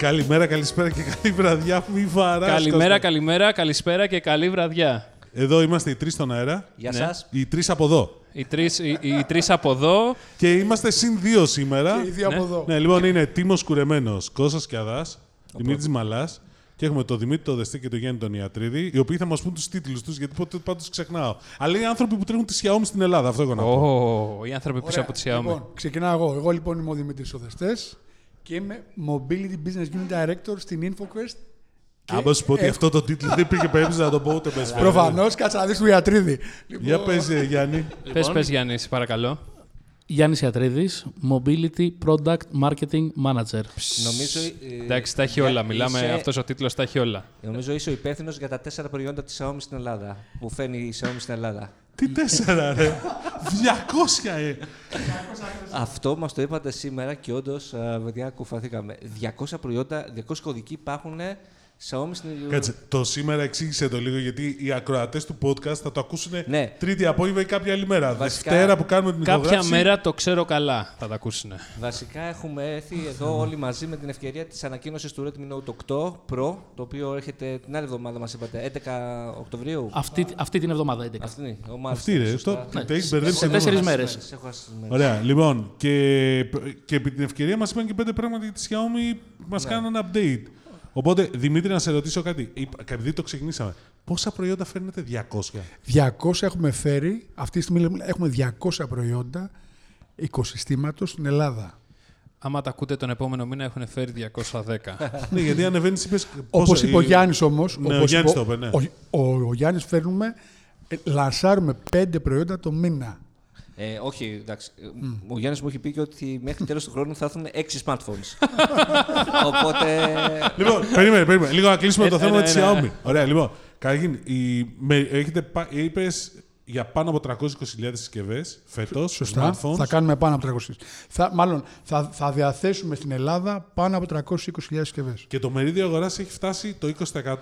Καλημέρα, καλησπέρα και καλή βραδιά. Μη βαράς, Καλημέρα, Κώστα. καλημέρα, καλησπέρα και καλή βραδιά. Εδώ είμαστε οι τρεις στον αέρα. Γεια Ναι. σας. Οι τρεις από εδώ. Οι τρεις, οι, οι τρεις από εδώ. Και είμαστε συν δύο σήμερα. Και οι δύο από εδώ. Ναι, λοιπόν, είναι Τίμος Κουρεμένος, Κώστας Κιαδάς, Δημήτρης Μαλάς. Και έχουμε τον Δημήτρη τον Δεστή και τον Γιάννη τον Ιατρίδη, οι οποίοι θα μας πούν τους τίτλους τους, γιατί ποτέ πάντως ξεχνάω. Αλλά είναι άνθρωποι που τρέχουν τη Xiaomi στην Ελλάδα, αυτό έχω να πω. Ω, οι άνθρωποι πίσω Ωραία. από τη Xiaomi. Λοιπόν, ξεκινάω εγώ. Εγώ λοιπόν είμαι ο Δημήτρης Οδεστέ και είμαι Mobility Business Unit Director στην InfoQuest. και Άμα σου πω ότι έχω- αυτό το τίτλο δεν υπήρχε περίπτωση να το πω ούτε με Προφανώς, κάτσε να δεις του Ιατρίδη. Για πες, ε, Γιάννη. Πες, πες Γιάννη, σε παρακαλώ. Γιάννης Ιατρίδης, Mobility Product Marketing Manager. Νομίζω, ε, Εντάξει, τα έχει όλα. είσαι- Μιλάμε, αυτός ο τίτλος τα έχει όλα. Νομίζω είσαι ο υπεύθυνο για τα τέσσερα προϊόντα τη Xiaomi στην Ελλάδα. Που φέρνει η Xiaomi στην Ελλάδα. Τι τέσσερα, ρε. 200, ε. Αυτό μας το είπατε σήμερα και όντως, παιδιά, κουφαθήκαμε. 200 προϊόντα, 200 κωδικοί υπάρχουν Xiaomi στην Ελλάδα. Κάτσε, το σήμερα εξήγησε το λίγο γιατί οι ακροατές του podcast θα το ακούσουν Ναι. τρίτη απόγευμα ή κάποια άλλη μέρα. Βασικά, Δευτέρα που κάνουμε την Κάποια ηχογράφηση. μέρα το ξέρω καλά, θα τα ακούσουν. Βασικά έχουμε έρθει εδώ όλοι μαζί με την ευκαιρία της ανακοίνωσης του Redmi Note 8 Pro, το οποίο έρχεται την άλλη εβδομάδα, μας είπατε, 11 Οκτωβρίου. Αυτή, αυτή την εβδομάδα 11. Αυτή είναι. Ο μάλιστα, Αυτή ρε. σωστά. Το, τα έχει μπερδέψει σε ενώ- τέσσερις Έχω μέρες. χάσει Έχω χάσει τις μέρες. Ωραία, λοιπόν. Και, και επί την ευκαιρία μας είπαν και πέντε πράγματα για τη Xiaomi μας Ναι. κάνουν ένα update. Οπότε, Δημήτρη, να σε ρωτήσω κάτι. Είπα- Επειδή το ξεκινήσαμε, πόσα προϊόντα φέρνετε 200. 200 έχουμε φέρει, αυτή τη στιγμή λέμε, έχουμε 200 προϊόντα οικοσυστήματος στην Ελλάδα. Άμα τα ακούτε τον επόμενο μήνα έχουν φέρει 210. ναι, γιατί ανεβαίνεις, είπες. Όπως είπε ο Γιάννης όμως. Ναι, ο Γιάννης το είπε, ναι. Ο, ο, ο Γιάννης φέρνουμε, ε, λανσάρουμε πέντε προϊόντα το μήνα. Ε, όχι, εντάξει. Ο Γιάννης μου έχει πει και ότι μέχρι τέλος του χρόνου θα έρθουν 6 smartphones. Οπότε. Λοιπόν, περίμενε, περίμενε. Λίγο να κλείσουμε το Ένα, θέμα ένα, της ένα. Xiaomi. Ωραία, λοιπόν. Καταρχήν, η, με, έχετε, είπες για πάνω από 320.000 συσκευές φέτος. Σωστά. Smartphones. Θα κάνουμε πάνω από 300. Θα, μάλλον θα, θα διαθέσουμε στην Ελλάδα πάνω από 320.000 συσκευές. Και το μερίδιο αγοράς έχει φτάσει το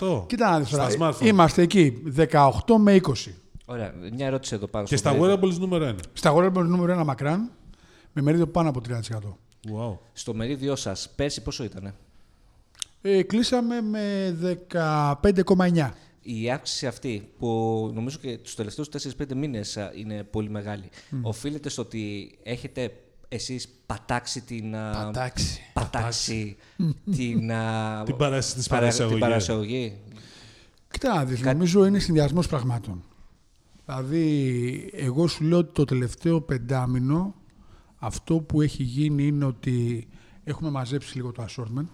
20%. Κοίτα να δεις τώρα. Στα smartphone. Είμαστε εκεί, 18 με 20. Ωραία, μια ερώτηση εδώ πάνω. Και στο στα μερίδιο. wearables νούμερο 1. Στα αγορά νούμερο 1 μακράν, με μερίδιο πάνω από 30%. Wow. Στο μερίδιό σας, πέρσι πόσο ήταν. Ε, κλείσαμε με 15,9. Η αύξηση αυτή, που νομίζω και τους τελευταίους 4-5 μήνες α, είναι πολύ μεγάλη, οφείλεται στο ότι έχετε εσείς πατάξει την... α, Πατάξει. πατάξει την... α, Την παρασ- της παρα- παρασαγωγή. την παρασαγωγή. Κοίτα να δεις, νομίζω είναι συνδυασμός πραγμάτων. Δηλαδή, εγώ σου λέω ότι το τελευταίο πεντάμινο αυτό που έχει γίνει είναι ότι έχουμε μαζέψει λίγο το assortment,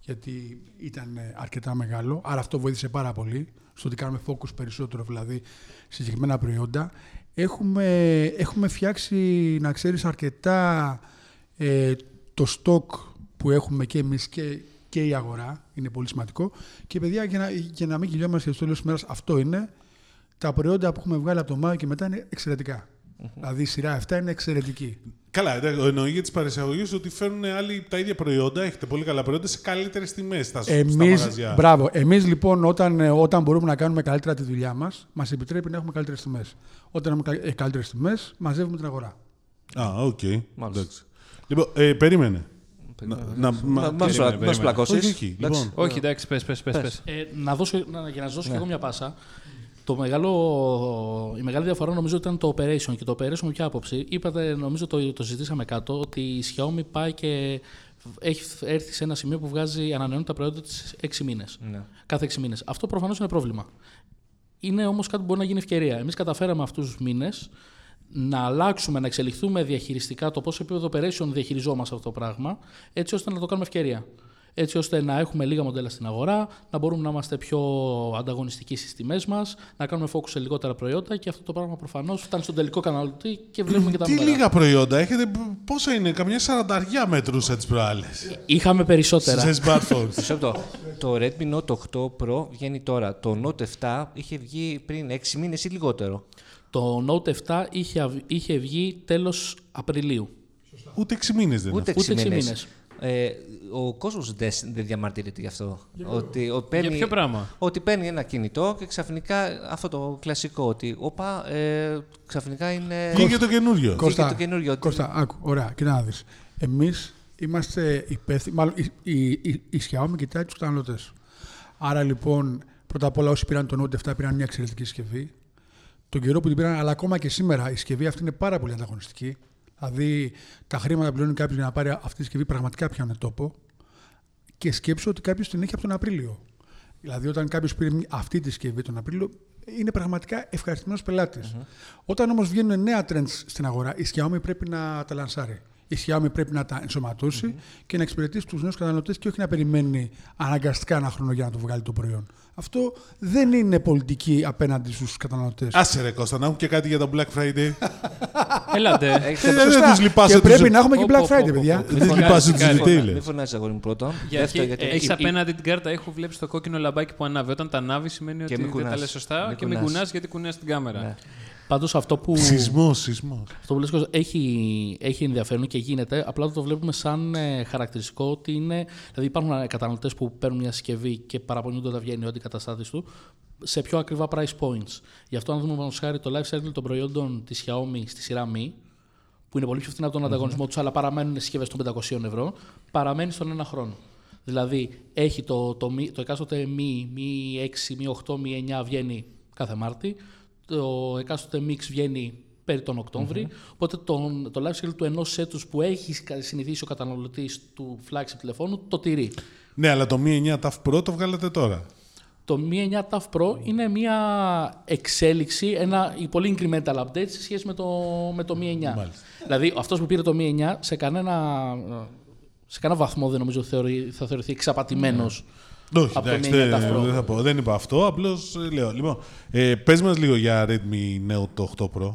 γιατί ήταν ε, αρκετά μεγάλο, άρα αυτό βοήθησε πάρα πολύ στο ότι κάνουμε focus περισσότερο δηλαδή σε συγκεκριμένα προϊόντα. Έχουμε, έχουμε φτιάξει, να ξέρεις, αρκετά ε, το stock που έχουμε και εμείς και, και η αγορά, είναι πολύ σημαντικό. Και παιδιά, για να, για να μην κυλιόμαστε στο τέλος της μέρας, αυτό είναι. Τα προϊόντα που έχουμε βγάλει από το Μάιο και μετά είναι εξαιρετικά. Δηλαδή η σειρά 7 είναι εξαιρετική. Καλά, εντάξει, εννοεί για τις παρασαγωγέ ότι φέρνουν άλλοι τα ίδια προϊόντα. Έχετε πολύ καλά προϊόντα σε καλύτερες τιμές στα, στα Εμείς, μαγαζιά. μπράβο, εμείς λοιπόν όταν, ε, όταν μπορούμε να κάνουμε καλύτερα τη δουλειά μας, μας επιτρέπει να έχουμε καλύτερες τιμές. Όταν έχουμε κα- ε, καλύτερες τιμές, μαζεύουμε την αγορά. Α, οκ. Μάλιστα. Εντάξει. Λοιπόν, ε, περίμενε. Να, να, μα- Μα- Μας περίμενε, μας περίμενε. πλακώσεις. Όχι, όχι. Εντάξει. Λοιπόν, Όχι, εντάξει, πες, πες, πες. πες. Ε, να δώσω, να, για να σας δώσω και εγώ μια πάσα. Το μεγάλο, η μεγάλη διαφορά νομίζω ήταν το operation. Και το operation με ποια άποψη. Είπατε, νομίζω το, το συζητήσαμε κάτω, ότι η Xiaomi πάει και έχει έρθει σε ένα σημείο που βγάζει, ανανεώνει τα προϊόντα της 6 μήνες. Ναι. Κάθε 6 μήνες. Αυτό προφανώς είναι πρόβλημα. Είναι όμως κάτι που μπορεί να γίνει ευκαιρία. Εμείς καταφέραμε αυτούς τους μήνες να αλλάξουμε, να εξελιχθούμε διαχειριστικά το πόσο επίπεδο operation διαχειριζόμαστε αυτό το πράγμα, έτσι ώστε να το κάνουμε ευκαιρία. Έτσι ώστε να έχουμε λίγα μοντέλα στην αγορά, να μπορούμε να είμαστε πιο ανταγωνιστικοί στις τιμές μας, να κάνουμε focus σε λιγότερα προϊόντα και αυτό το πράγμα προφανώς φτάνει στον τελικό καταναλωτή και βλέπουμε και τα τι νούμερα. λίγα προϊόντα έχετε, π- πόσα είναι, καμιά σαρανταριά μέτρουσα τι προάλλες. Είχαμε περισσότερα. σε smartphones. Μισό λεπτό. Το Redmi Note 8 Pro βγαίνει τώρα. Το Note 7 είχε βγει πριν 6 μήνες ή λιγότερο; Το Note 7 είχε, αυ- είχε βγει τέλος Απριλίου. Ούτε 6 μήνες δεν είναι. Ούτε 6 Ούτε έξι μήνες. μήνες. Ε, ο κόσμος δεν, δεν διαμαρτύρεται γι' αυτό. Ότι, ο, παίρνει, Για ποιο πράγμα; Ότι παίρνει ένα κινητό και ξαφνικά αυτό το κλασικό ότι όπα, ε, ξαφνικά είναι... Βγήκε το καινούριο. Κο- Κώστα, το καινούριο. Κώστα, άκου, ωραία, κοίτα να δεις. Εμείς είμαστε υπεύθυνοι. Μάλλον η, η, η, η Xiaomi κοιτάει τους καταναλωτές. Άρα λοιπόν, πρώτα απ' όλα, όσοι πήραν τον Note 7 πήραν μια εξαιρετική συσκευή. Τον καιρό που την πήραν, αλλά ακόμα και σήμερα η συσκευή αυτή είναι πάρα πολύ ανταγωνιστική. Δηλαδή, τα χρήματα που πληρώνει κάποιος για να πάρει αυτή τη συσκευή πραγματικά πιάνουν τόπο. Και σκέψω ότι κάποιος την έχει από τον Απρίλιο. Δηλαδή, όταν κάποιος πήρε αυτή τη συσκευή τον Απρίλιο, είναι πραγματικά ευχαριστημένος Όταν όμως βγαίνουν νέα trends στην αγορά, η Xiaomi πρέπει να τα λανσάρει η Xiaomi πρέπει να τα ενσωματωσει και να εξυπηρετήσει τους νέους καταναλωτές και όχι να περιμένει αναγκαστικά ένα χρόνο για να το βγάλει το προϊόν. Αυτό δεν είναι πολιτική απέναντι στους καταναλωτές. Άσε ρε Κώστα, να έχουμε και κάτι για το Black Friday. Ελάτε. Ε, δεν τους λυπάσαι Και τους- πρέπει να έχουμε και Black Friday, παιδιά. Δεν τους λυπάσαι τους retailers. Μην φωνάζεις αγόρι μου πρώτα. Για Δεύτερο, αρχή, γιατί- έχεις η- απέναντι την κάρτα, έχω βλέπει το κόκκινο λαμπάκι που ανάβει. Όταν τα ανάβει σημαίνει ότι μην δεν τα κουνάς. λες σωστά Μην και μην κουνάς. κουνάς γιατί κουνάς την κάμερα. Ναι. Πάντως αυτό που. Σεισμός, σεισμός. Αυτό που λες, Κώστα, έχει, έχει ενδιαφέρον και γίνεται, απλά το βλέπουμε σαν ε, χαρακτηριστικό ότι είναι. Δηλαδή, υπάρχουν καταναλωτές που παίρνουν μια συσκευή και παραπονιούνται όταν βγαίνει ό,τι καταστάτη του σε πιο ακριβά price points. Γι' αυτό, αν δούμε πάνω χάρη το life cycle των προϊόντων της Xiaomi στη σειρά Mi, που είναι πολύ πιο φθηνά από τον ανταγωνισμό τους, αλλά παραμένουν συσκευές των 500 ευρώ, παραμένει στον ένα χρόνο. Δηλαδή, έχει το, το, Mi- το εκάστοτε Mi, Mi 6, Mi 8, Mi 9 βγαίνει κάθε Μάρτι, το εκάστοτε Mix βγαίνει περί τον οκτωβρη Οπότε τον, το life cycle του ενός έτους που έχει συνηθίσει ο καταναλωτής του flagship τηλεφώνου το τηρεί. Ναι, αλλά το Mi 9 TAF Pro το βγάλατε τώρα. Το Mi 9 TAF Pro είναι μια εξέλιξη, ένα πολύ incremental update σε σχέση με το, με το Mi 9. Μάλιστα. Δηλαδή, αυτός που πήρε το Mi 9 σε κανένα, σε κανένα βαθμό δεν νομίζω θεωρεί, θα θεωρηθεί εξαπατημένος. Όχι, Από το εντάξει, Mi 9 δεν, TAF Pro. δεν θα πω. Δεν είπα αυτό, απλώς λέω. Λοιπόν, ε, πες μας λίγο για Redmi Note 8 Pro.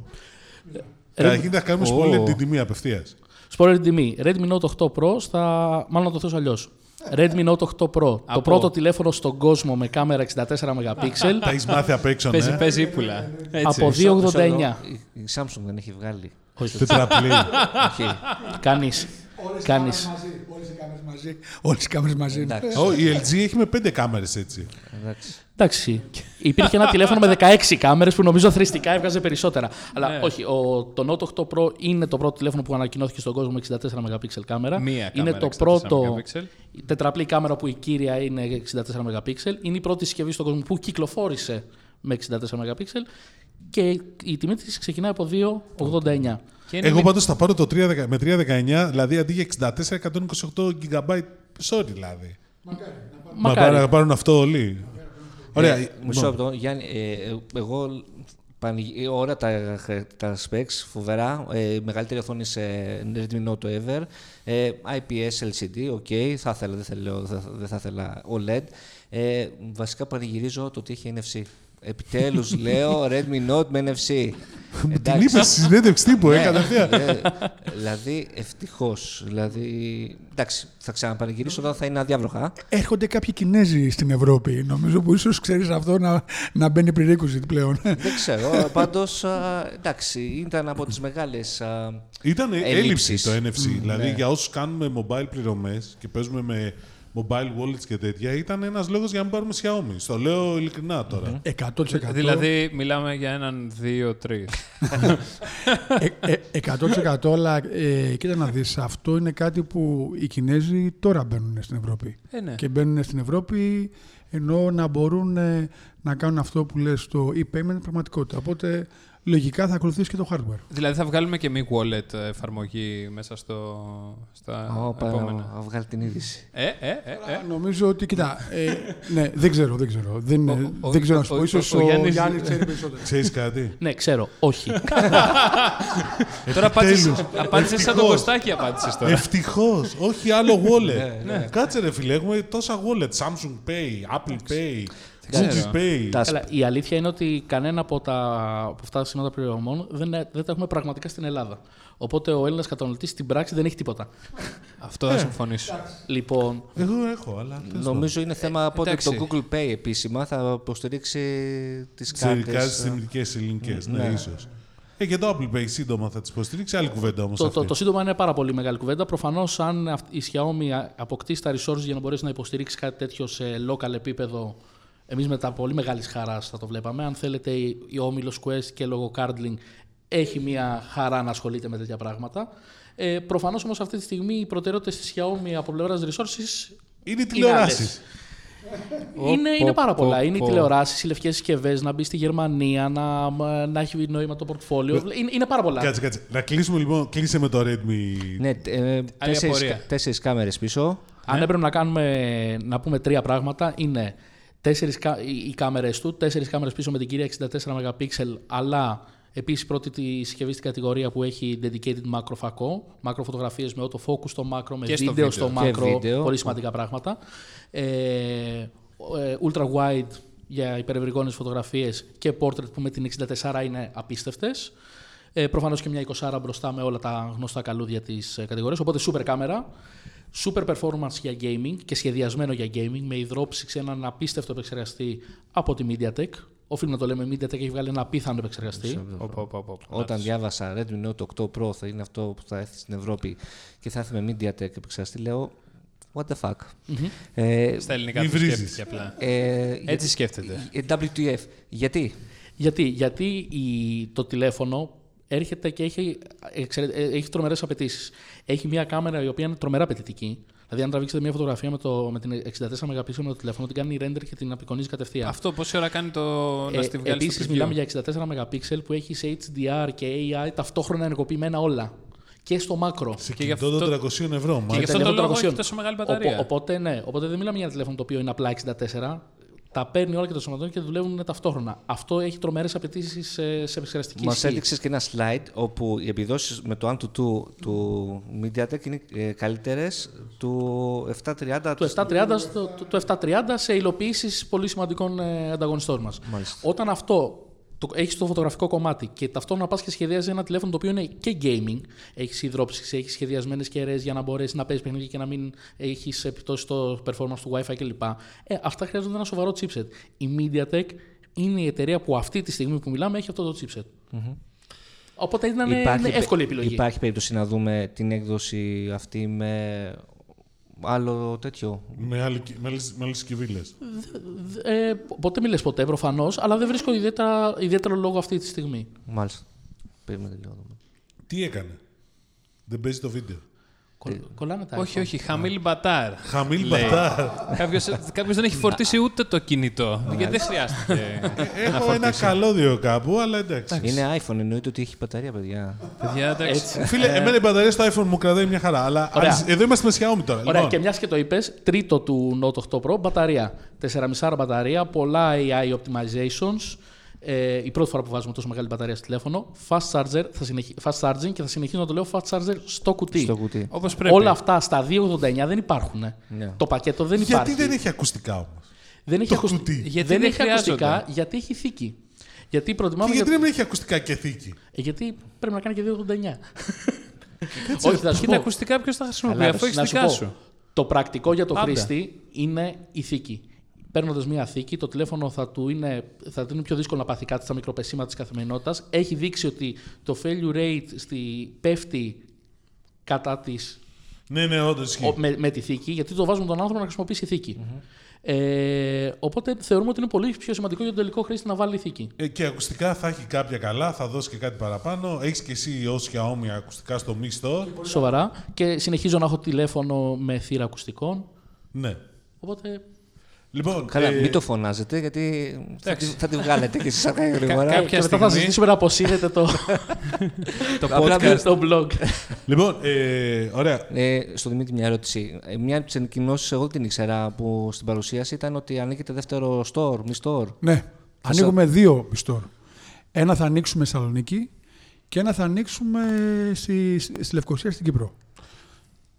Καταρχήν θα κάνουμε Ω. spoiler την τιμή απευθείας. Spoiler τιμή. Redmi Note 8 Pro στα. Μάλλον να το θέσω αλλιώς. Redmi Note 8 Pro. Το Από- πρώτο τηλέφωνο στον κόσμο με κάμερα 64 MP. Τα έχεις μάθει απ' έξω, Παίζει, ναι. παίζει ύπουλα. Έτσι. από Μισό- μισό 2,89. λεπτό. Η- Η Samsung δεν έχει βγάλει. Όχι, Τετραπλή. Όχι. Κάνεις. Κάνει. Όλες οι κάμερες μαζί. Όλες οι κάμερες μαζί. Εντάξει. Ω, η LG έχει με πέντε κάμερες έτσι. εντάξει. Εντάξει. Υπήρχε ένα τηλέφωνο με 16 κάμερες που νομίζω θρηστικά έβγαζε περισσότερα. Αλλά Ναι. όχι, ο, το Note 8 Pro είναι το πρώτο τηλέφωνο που ανακοινώθηκε στον κόσμο με 64 MP κάμερα. Μία είναι κάμερα το 64 πρώτο. MP. Η τετραπλή κάμερα που η κύρια είναι 64 MP. Είναι η πρώτη συσκευή στον κόσμο που κυκλοφόρησε με 64 MP και η τιμή της ξεκινάει από 2,89. Και είναι Εγώ με- πάντως θα πάρω το 3, με 319, δηλαδή αντί για 64, 128 GB. Sorry δηλαδή. Μα Μακάρι. πάρουν, να πάρουν αυτό όλοι. Ωραία. Ε, Μισό λεπτό. Γιάννη, ε, ε, εγώ πανηγ- ώρα τα, τα specs, φοβερά. Ε, μεγαλύτερη οθόνη σε Redmi Note Ever. Ε, IPS LCD, OK. Θα ήθελα, δεν θα, λέω, δεν θα- δεν θα ήθελα OLED. Ε, βασικά πανηγυρίζω το ότι έχει NFC. Επιτέλους λέω Redmi Note με NFC. Μου την είπες στη συνέντευξη τύπου, ε, Ναι, κατευθείαν. ε, δηλαδή, ευτυχώς. Δηλαδή, εντάξει, θα ξαναπανηγυρίσω όταν θα είναι αδιάβροχα. Έρχονται κάποιοι Κινέζοι στην Ευρώπη. Νομίζω που ίσως ξέρεις αυτό να, να μπαίνει prerequisite πλέον. Δεν ξέρω. Πάντως, εντάξει, ήταν από τις μεγάλες. Ήταν έλλειψη Ελλείψεις. το NFC. δηλαδή ναι. για όσους κάνουμε mobile πληρωμές και παίζουμε με mobile wallets και τέτοια, ήταν ένας λόγος για να μην πάρουμε Xiaomi. Στο λέω ειλικρινά τώρα. 100%. Δηλαδή, μιλάμε για έναν, δύο, τρεις. Ε, ε, 100% αλλά ε, κοίτα να δεις, αυτό είναι κάτι που οι Κινέζοι τώρα μπαίνουν στην Ευρώπη. Ε, ναι. Και μπαίνουν στην Ευρώπη ενώ να μπορούν ε, να κάνουν αυτό που λες το e-payment πραγματικότητα. Οπότε λογικά θα ακολουθήσει και το hardware. Δηλαδή, θα βγάλουμε και Mi Wallet εφαρμογή μέσα στο, στα Όπα, επόμενα. να βγάλει την είδηση. Ε, ε, ε, ε. Νομίζω ότι, κοίτα, ε, ναι, δεν ξέρω, δεν ξέρω. Δεν, Ο- ο- δεν ξέρω να ο- σου πω. ο- Ίσως ο ο, Γιάννης- Γιάννης ξέρει περισσότερο. Ξέρεις κάτι; Ναι, ξέρω. Όχι. Τώρα απάντησε Επιτέλους. απάντησες σαν το Ευτυχώς. Κωστάκι, απάντησες τώρα. Ευτυχώς. Όχι άλλο wallet. ναι. Κάτσε ρε φίλε, έχουμε τόσα wallet. Samsung Pay, Apple Pay, ξέρω. Google Pay. Τα Καλά, η αλήθεια είναι ότι κανένα από, τα, από αυτά τα σήματα πληρωμών δεν, δεν τα έχουμε πραγματικά στην Ελλάδα. Οπότε ο Έλληνας καταναλωτής στην πράξη δεν έχει τίποτα. Αυτό θα συμφωνήσω. Λοιπόν, Εγώ έχω, αλλά. τέλος πάντων. Νομίζω είναι θέμα από ότι εντάξει. το Google Pay επίσημα θα υποστηρίξει τις Σε ειδικά κάρτες. στι ελληνικέ ελληνικές, ναι, Ναι. ίσως. Ε, και το Apple Pay σύντομα θα τις υποστηρίξει. Άλλη κουβέντα όμως. το, το, το σύντομα είναι πάρα πολύ μεγάλη κουβέντα. Προφανώς, αν αυ- η Xiaomi αποκτήσει τα resources για να μπορέσει να υποστηρίξει κάτι τέτοιο σε local επίπεδο, εμείς με τα πολύ μεγάλης χαράς θα το βλέπαμε. Αν θέλετε, η, η Όμιλο Quest και λόγω Cardling έχει μια χαρά να ασχολείται με τέτοια πράγματα. Ε, Προφανώς όμως αυτή τη στιγμή οι προτεραιότητες της Xiaomi από πλευράς resources Είναι οι τηλεοράσεις. άλλες. είναι, είναι πάρα πω, πολλά. πω, είναι οι πω. τηλεοράσεις, οι λευκές συσκευές, να μπει στη Γερμανία, να, να έχει νόημα το πορτφόλιο. Είναι, είναι πάρα πολλά. Κάτσε, κάτσε. Να κλείσουμε λοιπόν. Κλείσε με το Redmi. Ναι, ε, τέσσερις, απορία. τέσσερις κάμερες πίσω. Αν έπρεπε να, κάνουμε, να πούμε τρία πράγματα, είναι τέσσερις, κα- οι, οι κάμερες του, τέσσερις κάμερες πίσω με την κυρία 64 MP, αλλά επίσης πρώτη τη συσκευή στην κατηγορία που έχει dedicated macro φακό, macro φωτογραφίες με autofocus στο macro, με Και στο βίντεο βίντεο. στο Και macro, βίντεο. πολύ σημαντικά πράγματα. Ε, ε, ultra wide για υπερευρυγόνες φωτογραφίες και portrait που με την 64 είναι απίστευτες. Ε, προφανώς και μια 20 μπροστά με όλα τα γνωστά καλούδια της ε, κατηγορίας. Οπότε super κάμερα. Super performance για gaming και σχεδιασμένο για gaming με υδρόψυξη έναν απίστευτο επεξεργαστή από τη MediaTek. Οφείλουμε να το λέμε, η MediaTek έχει βγάλει ένα απίθανο επεξεργαστή. Οπ, οπ, οπ, οπ. Όταν διάβασα Redmi Note 8 Pro θα είναι αυτό που θα έρθει στην Ευρώπη και θα έρθει με MediaTek επεξεργαστή, λέω what the fuck; Ε, Στα ελληνικά Μη τους βρίζεις. σκέφτηκε απλά. ε, Έτσι σκέφτεται. ε, WTF. Γιατί; Γιατί, γιατί η, το τηλέφωνο έρχεται και έχει, εξαιρε- ε, έχει τρομερές απαιτήσεις. Έχει μια κάμερα η οποία είναι τρομερά απαιτητική. Δηλαδή, αν τραβήξετε μια φωτογραφία με, το, με την 64 MP με το τηλέφωνο, την κάνει render και την απεικονίζει κατευθείαν. Αυτό πόση ώρα κάνει το να στη βγάλει Επίσης, στο Ε, μιλάμε για 64 MP που έχει σε HDR και AI ταυτόχρονα ενεργοποιημένα όλα. Και στο μάκρο. Σε Και γι' κινητό των 300 ευρώ. Και μα. γι' αυτό το τηλέφωνο λόγο 300. έχει τόσο μεγάλη μπαταρία. Οπο- οπότε, ναι, οπότε δεν μιλάμε για ένα τηλέφωνο το οποίο είναι απλά 64. Τα παίρνει όλα και τα σωματώνει και δουλεύουν ταυτόχρονα. Αυτό έχει τρομερές απαιτήσεις σε, σε επεξεργαστική Μας ισχύ. έδειξες και ένα slide όπου οι επιδόσεις με το 1 to 2 του MediaTek είναι ε, καλύτερες του 730. Το 730, στο, το, το 730 σε υλοποιήσεις πολύ σημαντικών ε, ανταγωνιστών μας. Μάλιστα. Όταν αυτό το, έχεις το φωτογραφικό κομμάτι και ταυτόχρονα πας και σχεδιάζεις ένα τηλέφωνο το οποίο είναι και gaming, έχεις υδρόψυξη, έχεις σχεδιασμένες κεραίες για να μπορέσεις να παίζεις παιχνίδια και να μην έχεις επιπτώσεις στο performance του WiFi κλπ. Ε, αυτά χρειάζονται ένα σοβαρό chipset. Η MediaTek είναι η εταιρεία που αυτή τη στιγμή που μιλάμε έχει αυτό το chipset. Οπότε ήταν είναι εύκολη επιλογή. Υπάρχει περίπτωση να δούμε την έκδοση αυτή με άλλο τέτοιο. Με, άλλη, με, άλλες, με άλλες συσκευήλες. Ε, ποτέ μιλες ποτέ προφανώς, αλλά δεν βρίσκω ιδιαίτερα, ιδιαίτερο λόγο αυτή τη στιγμή. Μάλιστα. Περίμενε λίγο. να δούμε. Τι έκανε; Δεν παίζει το βίντεο. Κολλ- Κολλάνε τα Όχι, iPhone. όχι, χαμηλή μπατάρ. Χαμήλ Λέει. μπατάρ. κάποιος, κάποιος δεν έχει φορτίσει ούτε το κινητό. γιατί δεν χρειάστηκε. Έχω ένα καλώδιο κάπου, αλλά εντάξει. Είναι iPhone, εννοείται ότι έχει μπαταρία, παιδιά. Παιδιά, εντάξει. Έτσι. Φίλε, εμένα η μπαταρία στο iPhone μου κρατάει μια χαρά. Αλλά Ωραία. αλυσ- εδώ είμαστε με Xiaomi τώρα. Ωραία, Λοιπόν, και μιας και το είπες, τρίτο του Note 8 Pro, μπαταρία. 4,5 μπαταρία, πολλά AI optimizations. Ε, η πρώτη φορά που βάζουμε τόσο μεγάλη μπαταρία στο τηλέφωνο. Fast, charger, θα συνεχι... fast charging και θα συνεχίσω να το λέω fast charger στο κουτί. Στο κουτί. Όπως πρέπει. Όλα αυτά στα 289 δεν υπάρχουν. Ναι. Το πακέτο δεν γιατί υπάρχει. δεν έχει ακουστικά όμως; δεν έχει, το ακουσ- κουτί; Γιατί δεν δεν έχει ακουστικά χρειάζονται. γιατί έχει θήκη. Γιατί προτιμάμε. Και γιατί για- δεν έχει ακουστικά και θήκη; Ε, γιατί πρέπει να κάνει και 289. Όχι, θα σου Και τα πω. ακουστικά ποιο θα χρησιμοποιεί, Καλά, αφού έχει να σου δικά πω, σου. Το πρακτικό για το Πάντα. χρήστη είναι η θήκη. Παίρνοντας μία θήκη, το τηλέφωνο θα του, είναι, θα του είναι πιο δύσκολο να πάθει κάτι στα μικροπεσήματα της καθημερινότητας. Έχει δείξει ότι το failure rate στη, πέφτει κατά της, Ναι, ναι, όντως ισχύει. ο- με, με τη θήκη, γιατί το βάζουμε τον άνθρωπο να χρησιμοποιήσει θήκη. Ε, οπότε θεωρούμε ότι είναι πολύ πιο σημαντικό για τον τελικό χρήστη να βάλει θήκη. Ε, και ακουστικά θα έχει κάποια καλά, θα δώσει και κάτι παραπάνω. Έχεις και εσύ ως Xiaomi ακουστικά στο Mi Store. Σοβαρά. Και συνεχίζω να έχω τηλέφωνο με θύρα ακουστικών. Ναι. Οπότε Λοιπόν, Καλά, ε, μην το φωνάζετε γιατί θα τη, θα τη βγάλετε και εσείς αργά ή Κα- γρήγορα. κάποια και μετά θα στιγμή- συζητήσουμε να αποσύρετε το, Το Απλά podcast. το blog. Λοιπόν, ε, ωραία. Ε, στο Δημήτρη μια ερώτηση. Ε, Μια από τις ανακοινώσει, εγώ δεν την ήξερα που στην παρουσίαση ήταν ότι ανοίγεται δεύτερο store, μη store. Ναι. Ανοίγουμε δύο πιστόρ. Ένα θα ανοίξουμε στη Θεσσαλονίκη και ένα θα ανοίξουμε στη, στη Λευκοσία στην Κύπρο.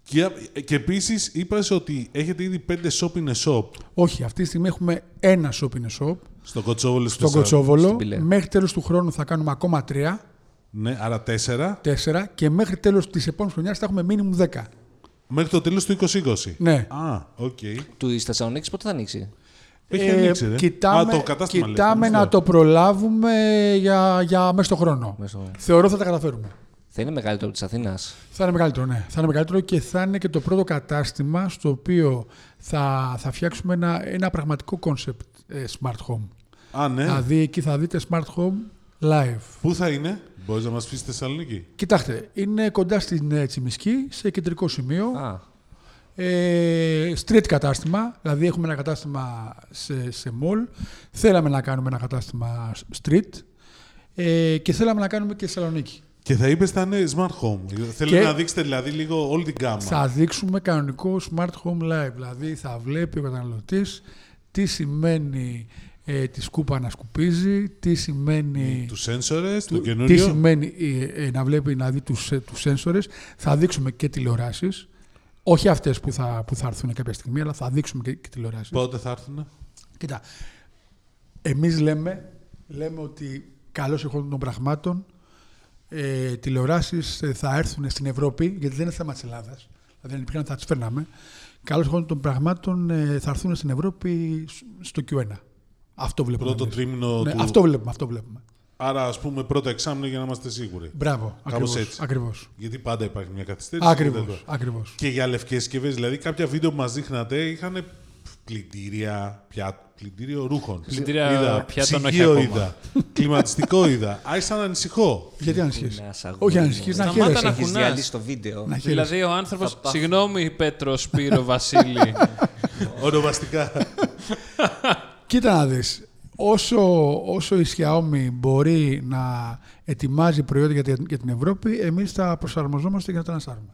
Και, και επίσης είπα ότι έχετε ήδη πέντε shop in a shop Όχι, αυτή τη στιγμή έχουμε ένα shop in a shop στο Κοτσόβολο. στη Θεσσαλονίκη. Κοτσόβολο. Στην Πηλαία. Μέχρι τέλος του χρόνου θα κάνουμε ακόμα τρία, Ναι, άρα τέσσερα. τέσσερα και μέχρι τέλος της επόμενης χρονιάς θα έχουμε μήνυμου δέκα. Μέχρι το τέλος του 2020. Ναι. Α, οκ. Του Θεσσαλονίκης πότε θα ανοίξει; Έχει Ε, ανοίξει, ρε. κοιτάμε Α, το κατάστημα κοιτάμε λέτε, να μήπως το το προλάβουμε για, για μέσα στο χρόνο. Μέσα στο- Θεωρώ θα τα καταφέρουμε. Θα είναι μεγαλύτερο της Αθήνας. Θα είναι μεγαλύτερο, ναι. Θα είναι μεγαλύτερο και θα είναι και το πρώτο κατάστημα στο οποίο θα, θα φτιάξουμε ένα, ένα πραγματικό concept ε, smart home. Α, ναι. Δηλαδή εκεί θα δείτε smart home Live. Πού θα είναι, μπορείς να μας πεις στη Θεσσαλονίκη; Κοιτάξτε, είναι κοντά στην ε, Τσιμισκή, σε κεντρικό σημείο. Α, Ε, street κατάστημα, δηλαδή έχουμε ένα κατάστημα σε, σε mall. Θέλαμε να κάνουμε ένα κατάστημα street ε, και θέλαμε να κάνουμε και στη Θεσσαλονίκη. Και θα είπες θα είναι smart home. Θέλω Και- να δείξετε δηλαδή λίγο όλη την γάμα. Θα δείξουμε κανονικό smart home live, δηλαδή θα βλέπει ο καταναλωτής τι σημαίνει ε, τη σκούπα να σκουπίζει, τι σημαίνει... Τους sensors, το του- τι καινούριο. σημαίνει ε, ε, να βλέπει να δει τους, ε, τους σένσορες. Θα δείξουμε και τηλεοράσεις. Όχι αυτές που θα, που θα έρθουν κάποια στιγμή, αλλά θα δείξουμε και, και τηλεοράσεις. Πότε θα έρθουν. Κοίτα, εμείς λέμε, λέμε ότι καλώς εχόντων των πραγμάτων ε, τηλεοράσεις ε, θα έρθουν στην Ευρώπη, γιατί δεν είναι θέμα της Ελλάδας, δηλαδή αν υπήρχαν θα τις φέρναμε, καλώς εχόντων των πραγμάτων ε, θα έρθουν στην Ευρώπη σ- στο Q1. Αυτό βλέπουμε. Πρώτο εμείς. τρίμηνο Ναι, του. Αυτό βλέπουμε, αυτό βλέπουμε. Άρα, ας πούμε, πρώτο εξάμεινο για να είμαστε σίγουροι. Μπράβο, Κάπως ακριβώς, έτσι. ακριβώς. Γιατί πάντα υπάρχει μια καθυστέρηση. και Ακριβώς, δεν το- ακριβώς. Και για λευκές συσκευές, δηλαδή κάποια βίντεο που μας δείχνατε είχαν πλυντήρια, πια, πλυντήριο ρούχων. Πλυντήρια είδα, πιάτων όχι ψυγείο ακόμα. είδα, κλιματιστικό είδα. Άρχισα να ανησυχώ. Γιατί ανησυχείς; να σ' Όχι αγωνίζω. ανησυχείς, να Σταμάτα χαίρεσαι. να Έχεις κουνάς. διαλύσει το βίντεο. Να χαίρεσαι. Δηλαδή ο άνθρωπος. Θα πάω. Συγγνώμη, Πέτρος, Σπύρο, Βασίλη. Ονομαστικά. Κοίτα να δεις, όσο, όσο η Xiaomi μπορεί να ετοιμάζει προϊόντα για, την- για την Ευρώπη, εμείς θα προσαρμοζόμαστε για να τα ανασάρουμε.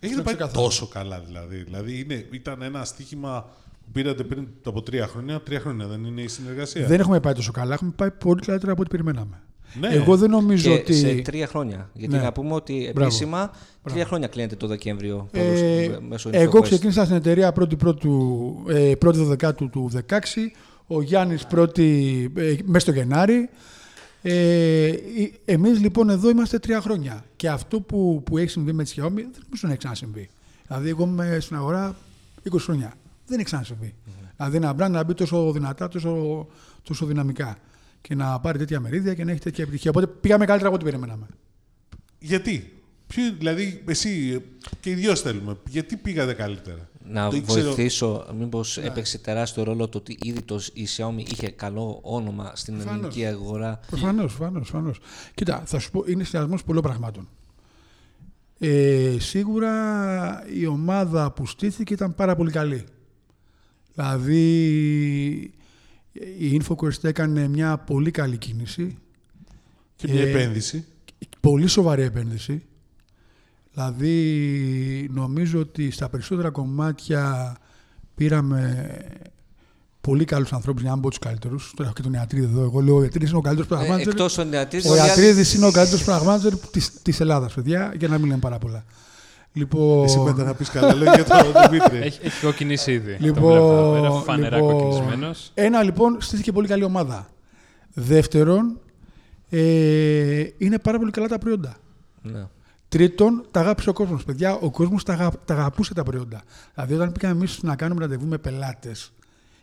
Έγινε Είναι πάει ξεκάθαρο. τόσο καλά δηλαδή. Δηλαδή είναι, ήταν ένα στοίχημα που πήρατε πριν από τρία χρόνια. Τρία χρόνια δεν είναι η συνεργασία. Δεν έχουμε πάει τόσο καλά, έχουμε πάει πολύ καλύτερα από ό,τι περιμέναμε. Ναι. Εγώ δεν νομίζω Και ότι... σε τρία χρόνια. Γιατί Ναι. να πούμε ότι Μπράβο. επίσημα τρία χρόνια κλείνεται το Δεκέμβριο. Ε, πάντως, μέσω εγώ InfoQuest. ξεκίνησα στην εταιρεία 1η πρώτου, ε, 1η Δεκάτου του 2016, ο Γιάννης πρώτη, ε, μέσα στο Γενάρη. Ε, ε, εμείς λοιπόν εδώ είμαστε τρία χρόνια και αυτό που, που έχει συμβεί με τη Xiaomi δεν νομίζω να έχει ξανασυμβεί. Δηλαδή εγώ είμαι στην αγορά 20 χρόνια. Δεν έχει ξανασυμβεί. Δηλαδή ένα brand να μπει τόσο δυνατά, τόσο, τόσο δυναμικά και να πάρει τέτοια μερίδια και να έχει τέτοια επιτυχία. Οπότε πήγαμε καλύτερα από ό,τι περιμέναμε. Γιατί; Ποιο, δηλαδή, εσύ και οι δυο θέλουμε. Γιατί πήγατε καλύτερα; Να Το ήξερα- βοηθήσω, μήπως έπαιξε τεράστιο ρόλο το ότι ήδη το, η Xiaomi είχε καλό όνομα στην Προφανώς. ελληνική αγορά. Προφανώς, προφανώς. Προφανώς. Κοίτα, θα σου πω, είναι συνδυασμός πολλών πραγμάτων. Ε, σίγουρα η ομάδα που στήθηκε ήταν πάρα πολύ καλή. Δηλαδή η InfoQuest έκανε μια πολύ καλή κίνηση, Και μια Ε, επένδυση. πολύ σοβαρή επένδυση. Δηλαδή νομίζω ότι στα περισσότερα κομμάτια πήραμε πολύ καλούς ανθρώπους, για να μην πω τους καλύτερους. Τώρα έχω και τον Ιατρίδη εδώ. Εγώ λέω ο Ιατρίδης είναι ο καλύτερος Ε, πραγματικά. Εκτός των ιατρών. Ο Ιατρίδης είναι ο καλύτερος πραγμάτζερ της Ελλάδας, παιδιά, για να μην λέμε πάρα πολλά. Λοιπόν, Εσύ μετά να πεις καλά λόγια για τον Δημήτρη. έχει, έχει κοκκινήσει ήδη. Λοιπόν, το βλέπω εδώ πέρα, φανερά λοιπόν, κοκκινισμένος. ένα λοιπόν στήθηκε πολύ καλή ομάδα. Δεύτερον, ε, είναι πάρα πολύ καλά τα προϊόντα. Ναι. Τρίτον, τα αγάπησε ο κόσμος. Παιδιά, ο κόσμος τα, αγα- τα αγαπούσε τα προϊόντα. Δηλαδή, όταν πήγαμε εμείς να κάνουμε ραντεβού με πελάτες,